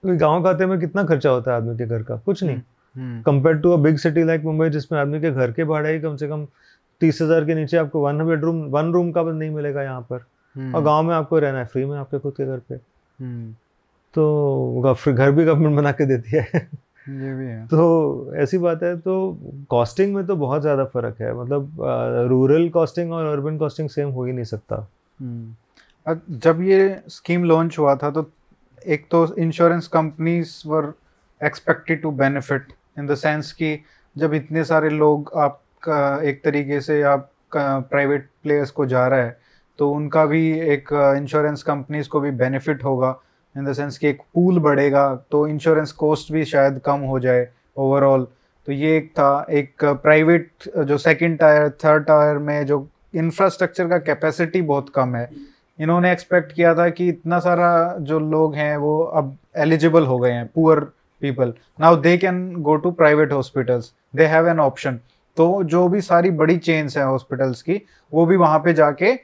क्योंकि गाँव खाते में कितना खर्चा होता है आदमी के घर का? कुछ नहीं। हम्म, compare to a big city like Mumbai जिसमें आदमी के घर के भाड़े ही कम से कम तीस हज़ार के नीचे आपको वन बेडरूम वन रूम का भी नहीं मिलेगा यहाँ पर। हम्म, और गाँव में आपको रहना है फ्री में आपके खुद के घर पे। हम्म, तो घर भी गवर्नमेंट बना के देती है। ये भी है। तो ऐसी बात है तो कॉस्टिंग में तो बहुत ज़्यादा फ़र्क है। मतलब रूरल कॉस्टिंग और अर्बन कॉस्टिंग सेम हो ही नहीं सकता। जब ये स्कीम लॉन्च हुआ था तो एक तो insurance companies were expected to benefit in the sense कि जब इतने सारे लोग आपका एक तरीके से आप प्राइवेट प्लेयर्स को जा रहा है तो उनका भी एक इंश्योरेंस कंपनीज़ को भी बेनिफिट होगा इन द सेंस कि एक पूल बढ़ेगा तो इंश्योरेंस कॉस्ट भी शायद कम हो जाए ओवरऑल तो ये एक था, एक प्राइवेट जो सेकंड टायर थर्ड टायर में जो इंफ्रास्ट्रक्चर का कैपेसिटी बहुत कम है इन्होंने एक्सपेक्ट किया था कि इतना सारा जो लोग हैं वो अब एलिजिबल हो गए हैं poor people now they can go to private hospitals they have an option तो जो भी सारी बड़ी चेन्स हैं हॉस्पिटल्स की वो भी वहाँ पे जाके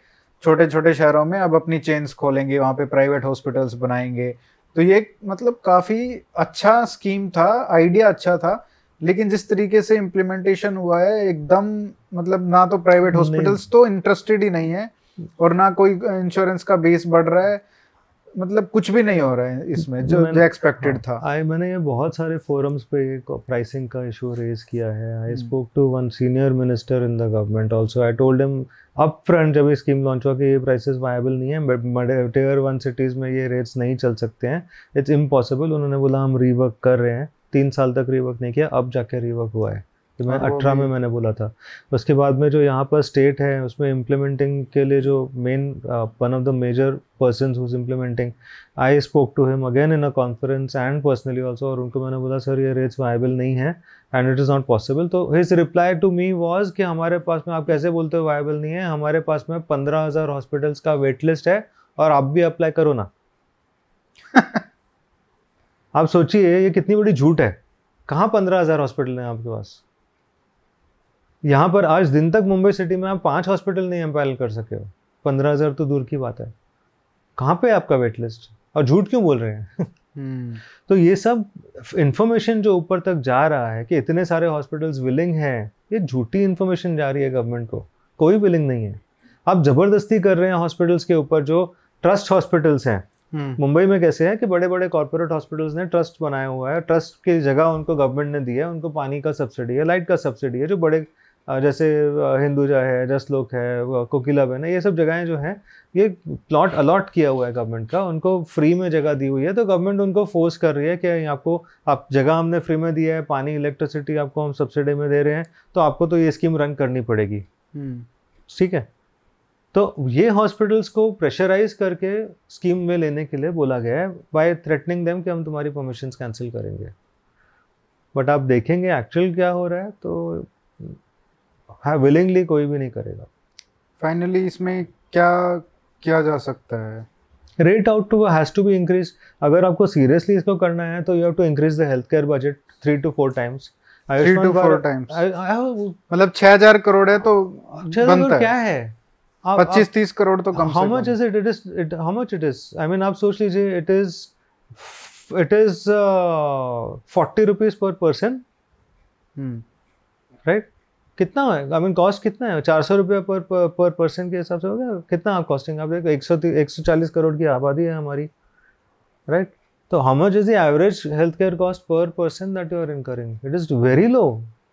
छोटे छोटे शहरों में अब अपनी चेन्स खोलेंगे वहाँ पे प्राइवेट हॉस्पिटल्स बनाएँगे. तो ये मतलब काफ़ी अच्छा स्कीम था आइडिया अच्छा था लेकिन जिस तरीके से इम्प्लीमेंटेशन हुआ है एकदम मतलब ना तो प्राइवेट हॉस्पिटल्स तो इंटरेस्टेड ही नहीं है और ना कोई इंश्योरेंस का बेस बढ़ रहा है मतलब कुछ भी नहीं हो रहा है इसमें जो जो एक्सपेक्टेड था। आई मैंने ये बहुत सारे फोरम्स पे प्राइसिंग का इशू रेज किया है। I. Spoke to one senior minister in the government also I told him up front जब ये स्कीम लॉन्च हुआ कि ये प्राइसेस वायबल नहीं है बट टीयर वन सिटीज़ में ये रेट्स नहीं चल सकते हैं। इट्स इम्पॉसिबल उन्होंने बोला हम रीवर्क कर रहे हैं। तीन साल तक रीवर्क नहीं किया अब जाके रीवर्क हुआ है। कि मैं अठारह में मैंने बोला था। उसके बाद में जो यहाँ पर स्टेट है उसमें इम्प्लीमेंटिंग के लिए जो main one of the major person whose implementing I spoke to him again in a conference and personally also और उनको मैंने बोला सर ये रेट्स वायबल नहीं है and it is not possible तो his reply to me was कि हमारे पास में आप कैसे बोलते हो वायबल नहीं है? हमारे पास में पंद्रह हज़ार हॉस्पिटल्स का वेट लिस्ट है और आप भी अप्लाई करो ना। आप सोचिए ये कितनी बड़ी झूठ है। कहाँ पंद्रह हज़ार हॉस्पिटल हैं आपके पास? यहाँ पर आज दिन तक मुंबई सिटी में आप पाँच हॉस्पिटल नहीं एम्पायल कर सके हो। पंद्रह हज़ार तो दूर की बात है। कहाँ पे आपका वेट लिस्ट और झूठ क्यों बोल रहे हैं? हम्म। तो ये सब इंफॉर्मेशन जो ऊपर तक जा रहा है कि इतने सारे हॉस्पिटल्स विलिंग हैं ये झूठी इंफॉर्मेशन जा रही है गवर्नमेंट को। कोई विलिंग नहीं है। आप ज़बरदस्ती कर रहे हैं हॉस्पिटल्स के ऊपर जो ट्रस्ट हॉस्पिटल्स हैं। हम्म। मुंबई में कैसे है कि बड़े बड़े कॉर्पोरेट हॉस्पिटल्स ने ट्रस्ट बनाया हुआ है। ट्रस्ट की जगह उनको गवर्नमेंट ने दी है उनको पानी का सब्सिडी है लाइट का सब्सिडी है जो बड़े जैसे हिंदुजा है जसलोक है वो कोकिला बहन है ये सब जगहें जो हैं ये प्लॉट अलॉट किया हुआ है गवर्नमेंट का उनको फ्री में जगह दी हुई है तो गवर्नमेंट उनको फोर्स कर रही है कि आपको आप जगह हमने फ्री में दिया है पानी इलेक्ट्रिसिटी आपको हम सब्सिडी में दे रहे हैं तो आपको तो ये स्कीम रन करनी पड़ेगी। हम्म। ठीक है? तो ये हॉस्पिटल्स को प्रेशराइज करके स्कीम में लेने के लिए बोला गया है बाय थ्रेटनिंग देम कि हम तुम्हारी परमिशन कैंसिल करेंगे। बट आप देखेंगे एक्चुअल क्या हो रहा है तो हाँ विलिंगली कोई भी नहीं करेगा। फाइनली इसमें क्या किया जा सकता है? Rate out to has to be increase अगर आपको सीरियसली इसको करना है तो you have to increase the health care budget three to four times three to four times मतलब छह हज़ार करोड़ है तो बनता क्या है? पच्चीस तीस करोड़ तो कम much come. is it? It is it how much it is? I mean आप सोच लीजिए it is it is uh, 40 rupees per person hmm. right? कितना है? आई मीन कॉस्ट कितना है? चार सौ रुपये पर पर पर्सन के हिसाब से हो गया? कितना आप कॉस्टिंग आप देखो एक सौ एक सौ चालीस करोड़ की आबादी है हमारी राइट तो how much is the average health care cost per person that you are incurring it is very low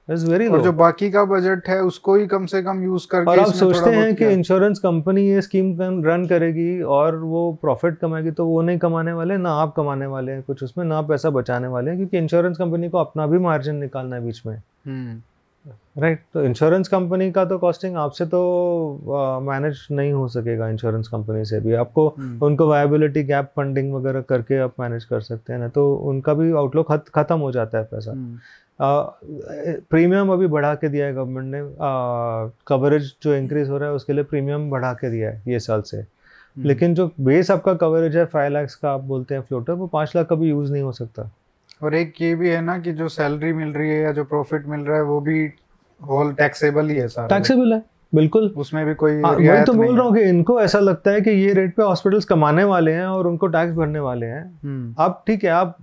it is very low जो बाकी का बजट है उसको ही कम से कम यूज़ करके और आप सोचते हैं कि इंश्योरेंस कंपनी ये स्कीम रन करेगी और वो प्रॉफिट कमाएगी तो वो नहीं कमाने वाले ना आप कमाने वाले हैं कुछ उसमें ना पैसा बचाने वाले हैं क्योंकि इंश्योरेंस कंपनी को अपना भी मार्जिन निकालना है बीच में। हम्म। राइट तो इंश्योरेंस कंपनी का तो कॉस्टिंग आपसे तो मैनेज नहीं हो सकेगा इंश्योरेंस कंपनी से भी। आपको हम्म, उनको वायबिलिटी गैप फंडिंग वगैरह करके आप मैनेज कर सकते हैं ना तो उनका भी आउटलुक खत्म हो जाता है पैसा। हम्म, प्रीमियम अभी बढ़ा के दिया है गवर्नमेंट ने। कवरेज जो इंक्रीज हो रहा है उसके लिए प्रीमियम बढ़ा के दिया है ये साल से। हम्म। लेकिन जो बेस आपका कवरेज है फाइव लाख का आप बोलते हैं फ्लोटर वो पाँच लाख कभी यूज़ नहीं हो सकता। और एक ये भी है ना कि जो सैलरी मिल रही है या जो प्रॉफिट मिल रहा है वो भी होल टैक्सेबल ही है सारा। टैक्सेबल है बिल्कुल। उसमें भी कोई हाँ, वही तो बोल रहा हूँ कि इनको ऐसा लगता है कि ये रेट पे हॉस्पिटल्स कमाने वाले हैं और उनको टैक्स भरने वाले हैं। हम्म, आप ठीक है आप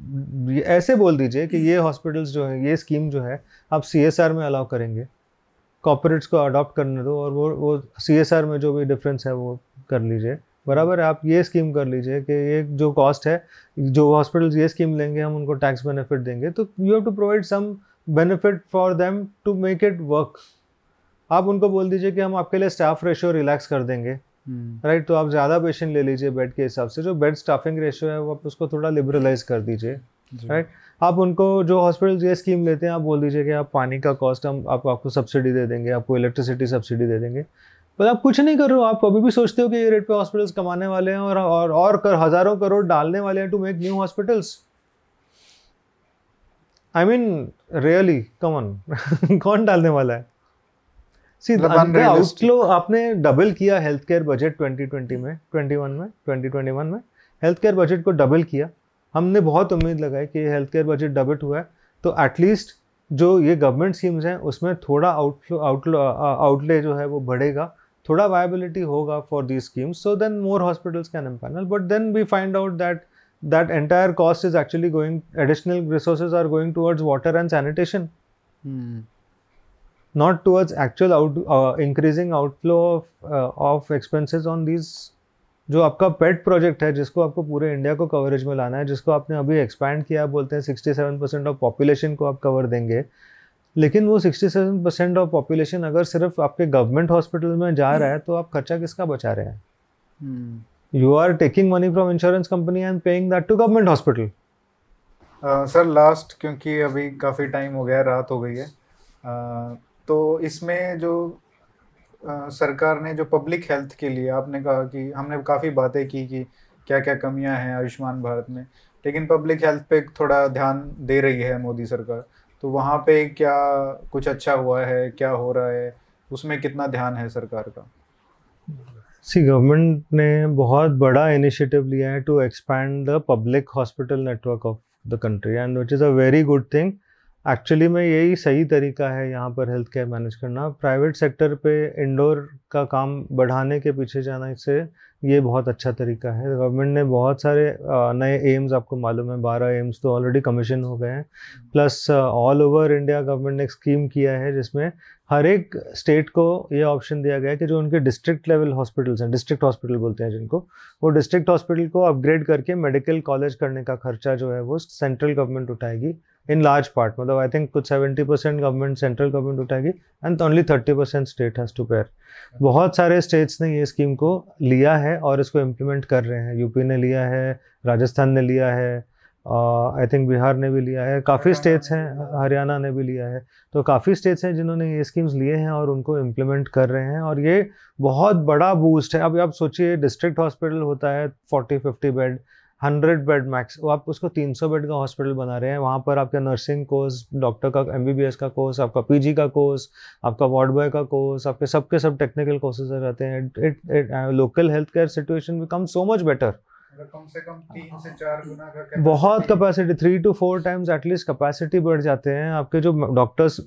ऐसे बोल दीजिए कि ये हॉस्पिटल्स जो है ये स्कीम जो है आप सीएसआर में अलाउ करेंगे। कॉपोरेट्स को अडॉप्ट करने दो और वो वो सीएसआर में जो भी डिफरेंस है वो कर लीजिए। बराबर है आप ये स्कीम कर लीजिए कि ये जो कॉस्ट है जो हॉस्पिटल्स ये स्कीम लेंगे हम उनको टैक्स बेनिफिट देंगे तो you have to provide some benefit for them to make it work आप उनको बोल दीजिए कि हम आपके लिए स्टाफ रेशियो रिलैक्स कर देंगे हम्म, राइट तो आप ज़्यादा पेशेंट ले लीजिए बेड के हिसाब से जो बेड स्टाफिंग रेशियो है वो आप उसको थोड़ा लिबरलाइज कर दीजिए। राइट आप उनको जो हॉस्पिटल ये स्कीम लेते हैं आप बोल दीजिए कि आप पानी का कॉस्ट हम आप आपको सब्सिडी दे देंगे आपको इलेक्ट्रिसिटी सब्सिडी दे देंगे पर आप कुछ नहीं कर रहे हो आप अभी भी सोचते हो कि ये रेट पे हॉस्पिटल्स कमाने वाले हैं और और और कर हज़ारों करोड़ डालने वाले हैं to make new hospitals I mean really come on कौन डालने वाला है? सी मतलब आउटफ्लो आपने डबल किया हेल्थ केयर बजट 2020 में 21 में 2021 में. हेल्थ केयर बजट को डबल किया. हमने बहुत उम्मीद लगाई कि हेल्थ केयर बजट डबल हुआ है. तो एटलीस्ट जो ये गवर्नमेंट स्कीम्स हैं उसमें थोड़ा आउटफ्लो आउटलो आउटले जो है वो बढ़ेगा. थोड़ा वायबिलिटी होगा for the schemes so then more hospitals can empanel but then we find out that that entire cost is actually going additional resources are going towards water and sanitation not towards actual increasing outflow of of expenses on these जो आपका पेट project है जिसको आपको पूरे India को coverage में लाना है जिसको आपने अभी एक्सपैंड किया बोलते हैं sixty seven percent of population को आप कवर देंगे लेकिन वो sixty seven percent of population अगर सिर्फ़ आपके गवर्नमेंट हॉस्पिटल में जा रहा है तो आप खर्चा किसका बचा रहे हैं। You are taking money from insurance company and paying that to government hospital sir last क्योंकि अभी काफ़ी टाइम हो गया है रात हो गई है। अ, तो इसमें जो अ, सरकार ने जो पब्लिक हेल्थ के लिए आपने कहा कि हमने काफ़ी बातें की कि क्या क्या कमियाँ हैं आयुष्मान भारत में लेकिन पब्लिक हेल्थ पे थोड़ा ध्यान दे रही है मोदी सरकार। तो वहाँ पे क्या कुछ अच्छा हुआ है? क्या हो रहा है? उसमें कितना ध्यान है सरकार का? सी गवर्नमेंट ने बहुत बड़ा इनिशिएटिव लिया है to expand the public hospital network of the country and which is a very good thing actually में यही सही तरीका है यहाँ पर हेल्थ केयर मैनेज करना। प्राइवेट सेक्टर पे इंडोर का काम बढ़ाने के पीछे जाने से ये बहुत अच्छा तरीका है। गवर्नमेंट ने बहुत सारे नए एम्स आपको मालूम है बारह एम्स तो ऑलरेडी कमीशन हो गए हैं। Plus all over India government ने एक स्कीम किया है जिसमें हर एक स्टेट को ये ऑप्शन दिया गया है कि जो उनके डिस्ट्रिक्ट लेवल हॉस्पिटल्स हैं, डिस्ट्रिक्ट हॉस्पिटल बोलते हैं जिनको, वो डिस्ट्रिक्ट हॉस्पिटल को अपग्रेड करके मेडिकल कॉलेज करने का खर्चा जो है वो सेंट्रल गवर्नमेंट उठाएगी इन लार्ज पार्ट मतलब आई थिंक कुछ seventy percent government central government उठाएगी and only thirty percent state has to bear बहुत सारे स्टेट्स ने ये स्कीम को लिया है और इसको इम्प्लीमेंट कर रहे हैं। यूपी ने लिया है राजस्थान ने लिया है आई थिंक बिहार ने भी लिया है। काफ़ी स्टेट्स हैं। हरियाणा ने भी लिया है। तो काफ़ी स्टेट्स हैं जिन्होंने ये स्कीम्स लिए हैं और उनको इम्प्लीमेंट कर रहे हैं और ये बहुत बड़ा बूस्ट है। अभी आप सोचिए डिस्ट्रिक्ट हॉस्पिटल होता है forty fifty bed hundred bed max वो आप उसको तीन सौ बेड का हॉस्पिटल बना रहे हैं। वहाँ पर आपका नर्सिंग कोर्स डॉक्टर का एम बी बी एस का कोर्स आपका पी जी का कोर्स आपका वार्ड बॉय का कोर्स आपके सबके सब टेक्निकल कोर्सेज रहते हैं। It local health care situation become so much better कम से कम तीन से चार गुना का बहुत capacity three to four times at least capacity बढ़ जाते हैं। आपके जो डॉक्टर्स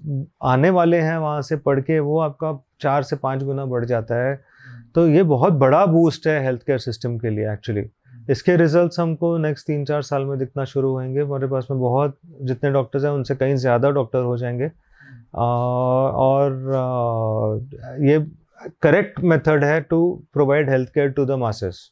आने वाले हैं वहाँ से पढ़ के वो आपका चार से पाँच गुना बढ़ जाता है। तो ये बहुत बड़ा बूस्ट है हेल्थ केयर सिस्टम के लिए एक्चुअली इसके रिजल्ट्स हमको नेक्स्ट तीन चार साल में दिखना शुरू होंगे। हमारे पास में बहुत जितने डॉक्टर्स हैं उनसे कहीं ज़्यादा डॉक्टर हो जाएँगे। आ, और आ, ये करेक्ट मेथड है to provide health care to the masses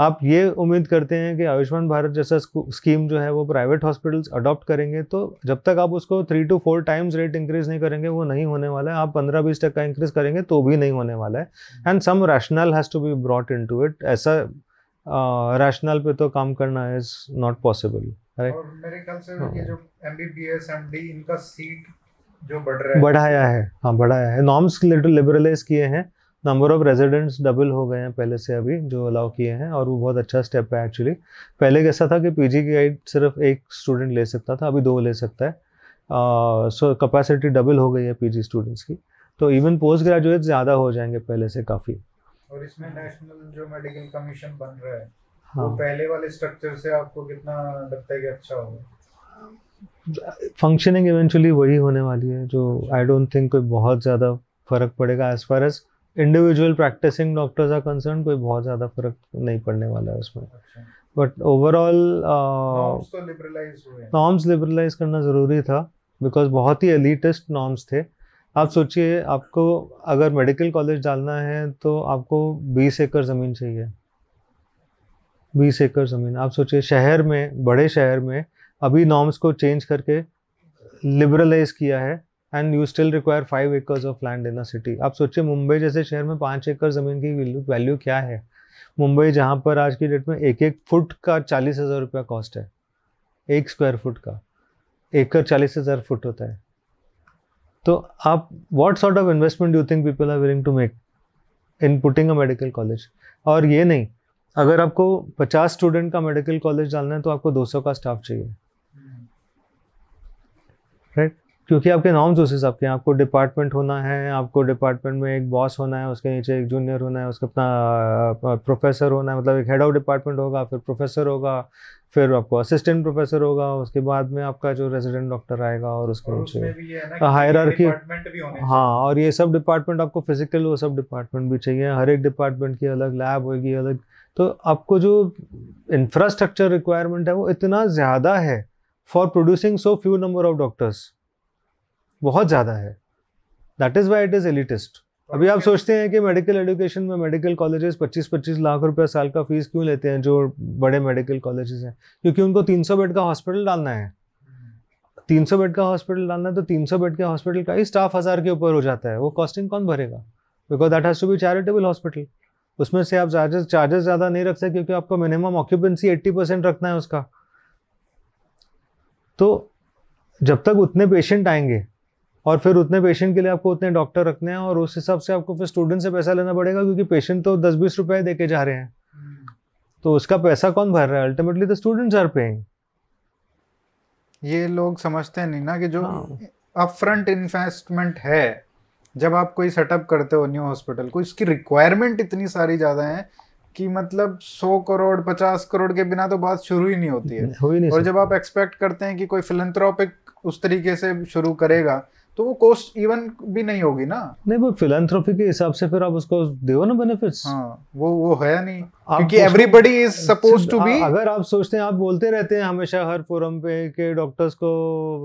आप ये उम्मीद करते हैं कि आयुष्मान भारत जैसा स्कीम जो है वो प्राइवेट हॉस्पिटल्स अडॉप्ट करेंगे तो जब तक आप उसको three to four times rate increase नहीं करेंगे वो नहीं होने वाला है। आप पंद्रह बीस टक्का इंक्रीज करेंगे तो भी नहीं होने वाला है। And some rational has to be brought in to it ऐसा रैशनल पे तो काम करना इज़ नॉट पॉसिबल राइट मेरे ख्याल से। ये जो एमबीबीएस एमडी इनका सीट जो बढ़ रहा है। बढ़ाया है हाँ बढ़ाया है। नॉर्म्स लिबरलाइज किए हैं। नंबर ऑफ़ रेजिडेंट्स डबल हो गए हैं पहले से अभी जो अलाउ किए हैं और वो बहुत अच्छा स्टेप है एक्चुअली पहले कैसा था कि पीजी की गाइड सिर्फ़ एक स्टूडेंट ले सकता था अभी दो ले सकता है। सो कैपेसिटी डबल हो गई है पीजी स्टूडेंट्स की। तो इवन पोस्ट ग्रेजुएट ज़्यादा हो जाएँगे पहले से काफ़ी। और इसमें नेशनल जो मेडिकल कमीशन बन रहा है हाँ। वो पहले वाले स्ट्रक्चर से आपको कितना लगता है कि अच्छा होगा? फंक्शनिंग इवेंचुअली वही होने वाली है जो आई डोंट थिंक कोई बहुत ज़्यादा फ़र्क पड़ेगा as far as individual practicing doctors are concern कोई बहुत ज़्यादा फ़र्क नहीं पड़ने वाला है उसमें। But overall norms liberalise norms liberalise करना ज़रूरी था बिकॉज़ बहुत ही एलिटेस्ट नॉर्म्स थे। आप सोचिए आपको अगर मेडिकल कॉलेज डालना है तो आपको 20 एकड़ ज़मीन चाहिए। 20 एकड़ ज़मीन। आप सोचिए शहर में बड़े शहर में अभी नॉर्म्स को चेंज करके लिबरलाइज किया है and you still require five acres of land in a city आप सोचिए, मुंबई जैसे शहर में पाँच एकड़ ज़मीन की वैल्यू क्या है? मुंबई जहाँ पर आज की डेट में एक एक फुट का चालीस हज़ार रुपया कॉस्ट है। एक स्क्वायर फुट का। एकड़ चालीस हज़ार फुट होता है। तो आप what sort of investment you think people are willing to make in putting a medical college और ये नहीं, अगर आपको 50 स्टूडेंट का मेडिकल कॉलेज डालना है तो आपको 200 का स्टाफ चाहिए। राइट क्योंकि आपके नॉर्म्स उस हिसाब के आपको डिपार्टमेंट होना है आपको डिपार्टमेंट में एक बॉस होना है उसके नीचे एक जूनियर होना है उसका अपना प्रोफेसर होना है। मतलब एक हेड ऑफ़ डिपार्टमेंट होगा फिर प्रोफेसर होगा फिर आपको असिस्टेंट प्रोफेसर होगा उसके बाद में आपका जो रेजिडेंट डॉक्टर आएगा और उसके नीचे है तो भी होने हाँ और ये सब डिपार्टमेंट आपको फ़िज़िकल वो सब डिपार्टमेंट भी चाहिए। हर एक डिपार्टमेंट की अलग लैब होगी अलग। तो आपको जो इंफ्रास्ट्रक्चर रिक्वायरमेंट है वो इतना ज़्यादा है for producing so few number of doctors बहुत ज़्यादा है। That is why it is elitist अभी आप सोचते हैं कि मेडिकल एजुकेशन में मेडिकल कॉलेजेस 25-25 लाख रुपया साल का फ़ीस क्यों लेते हैं जो बड़े मेडिकल कॉलेजेस हैं? क्योंकि उनको 300 बेड का हॉस्पिटल डालना है। 300 बेड का हॉस्पिटल डालना है तो 300 बेड के हॉस्पिटल का ही स्टाफ हज़ार के ऊपर हो जाता है। वो कॉस्टिंग कौन भरेगा? Because that has to be charitable hospital उसमें से आप चार्जेस चार्जेस ज़्यादा नहीं रख सकते क्योंकि आपको मिनिमम ऑक्यूपेंसी एट्टी परसेंट रखना है उसका। तो जब तक उतने पेशेंट आएँगे और फिर उतने पेशेंट के लिए आपको उतने डॉक्टर रखने हैं और उस हिसाब से आपको फिर स्टूडेंट से पैसा लेना पड़ेगा क्योंकि पेशेंट तो दस बीस रुपए दे के जा रहे हैं। तो उसका पैसा कौन भर रहा है? Ultimately the students are paying ये लोग समझते नहीं ना कि जो हाँ। अपफ्रंट इन्वेस्टमेंट है जब आप कोई सेटअप करते हो न्यू हॉस्पिटल को इसकी रिक्वायरमेंट इतनी सारी ज़्यादा है कि मतलब सौ करोड़ पचास करोड़ के बिना तो बात शुरू ही नहीं होती ही। नहीं और जब आप एक्सपेक्ट करते हैं कि कोई फिलेंथ्रोपिक उस तरीके से शुरू करेगा तो वो कॉस्ट इवन भी नहीं होगी ना। नहीं वो फिलेंथ्रोपी के हिसाब से फिर आप उसको दो ना बेनिफिट्स हाँ वो वो है नहीं। क्योंकि everybody is suppose to be अगर आप सोचते हैं आप बोलते रहते हैं हमेशा हर फोरम पे कि डॉक्टर्स को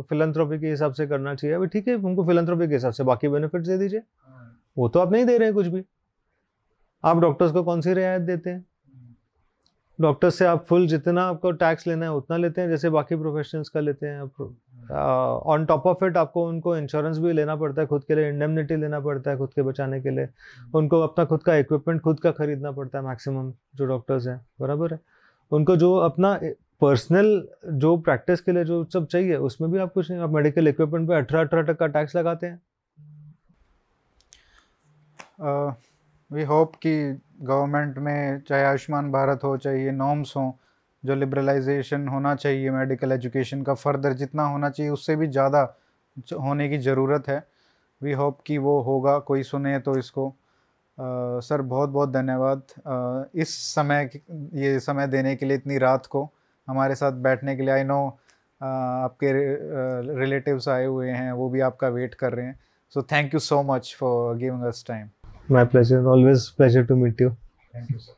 फिलेंथ्रोपी के हिसाब से करना चाहिए। अभी ठीक है उनको फिलेंथ्रोपी के हिसाब से बाकी बेनिफिट्स दे दीजिए। वो तो आप नहीं दे रहे हैं कुछ भी। आप डॉक्टर्स को कौन सी रियायत देते हैं? डॉक्टर्स से आप फुल जितना आपको टैक्स लेना है उतना लेते हैं। जैसे बाकी प्रोफेशनल्स का लेते हैं ऑन टॉप ऑफ़ इट आपको उनको इंश्योरेंस भी लेना पड़ता है खुद के लिए इंडेमनिटी लेना पड़ता है खुद के बचाने के लिए। उनको अपना खुद का इक्विपमेंट खुद का खरीदना पड़ता है मैक्सिमम जो डॉक्टर्स हैं बराबर है? उनको जो अपना पर्सनल जो प्रैक्टिस के लिए जो सब चाहिए उसमें भी आप कुछ नहीं आप मेडिकल इक्विपमेंट पे अठारह अठारह टक्का टैक्स लगाते हैं। वी होप कि गवर्नमेंट में चाहे आयुष्मान भारत हो चाहे ये नॉर्म्स हों जो लिबरलाइजेशन होना चाहिए मेडिकल एजुकेशन का फर्दर जितना होना चाहिए उससे भी ज़्यादा होने की ज़रूरत है। वी होप कि वो होगा कोई सुने तो इसको। अ, सर बहुत बहुत धन्यवाद इस समय ये समय देने के लिए इतनी रात को हमारे साथ बैठने के लिए। आई नो आपके रिलेटिव्स आए हुए हैं वो भी आपका वेट कर रहे हैं। So thank you so much for giving us time my pleasure always pleasure to meet you thank you sir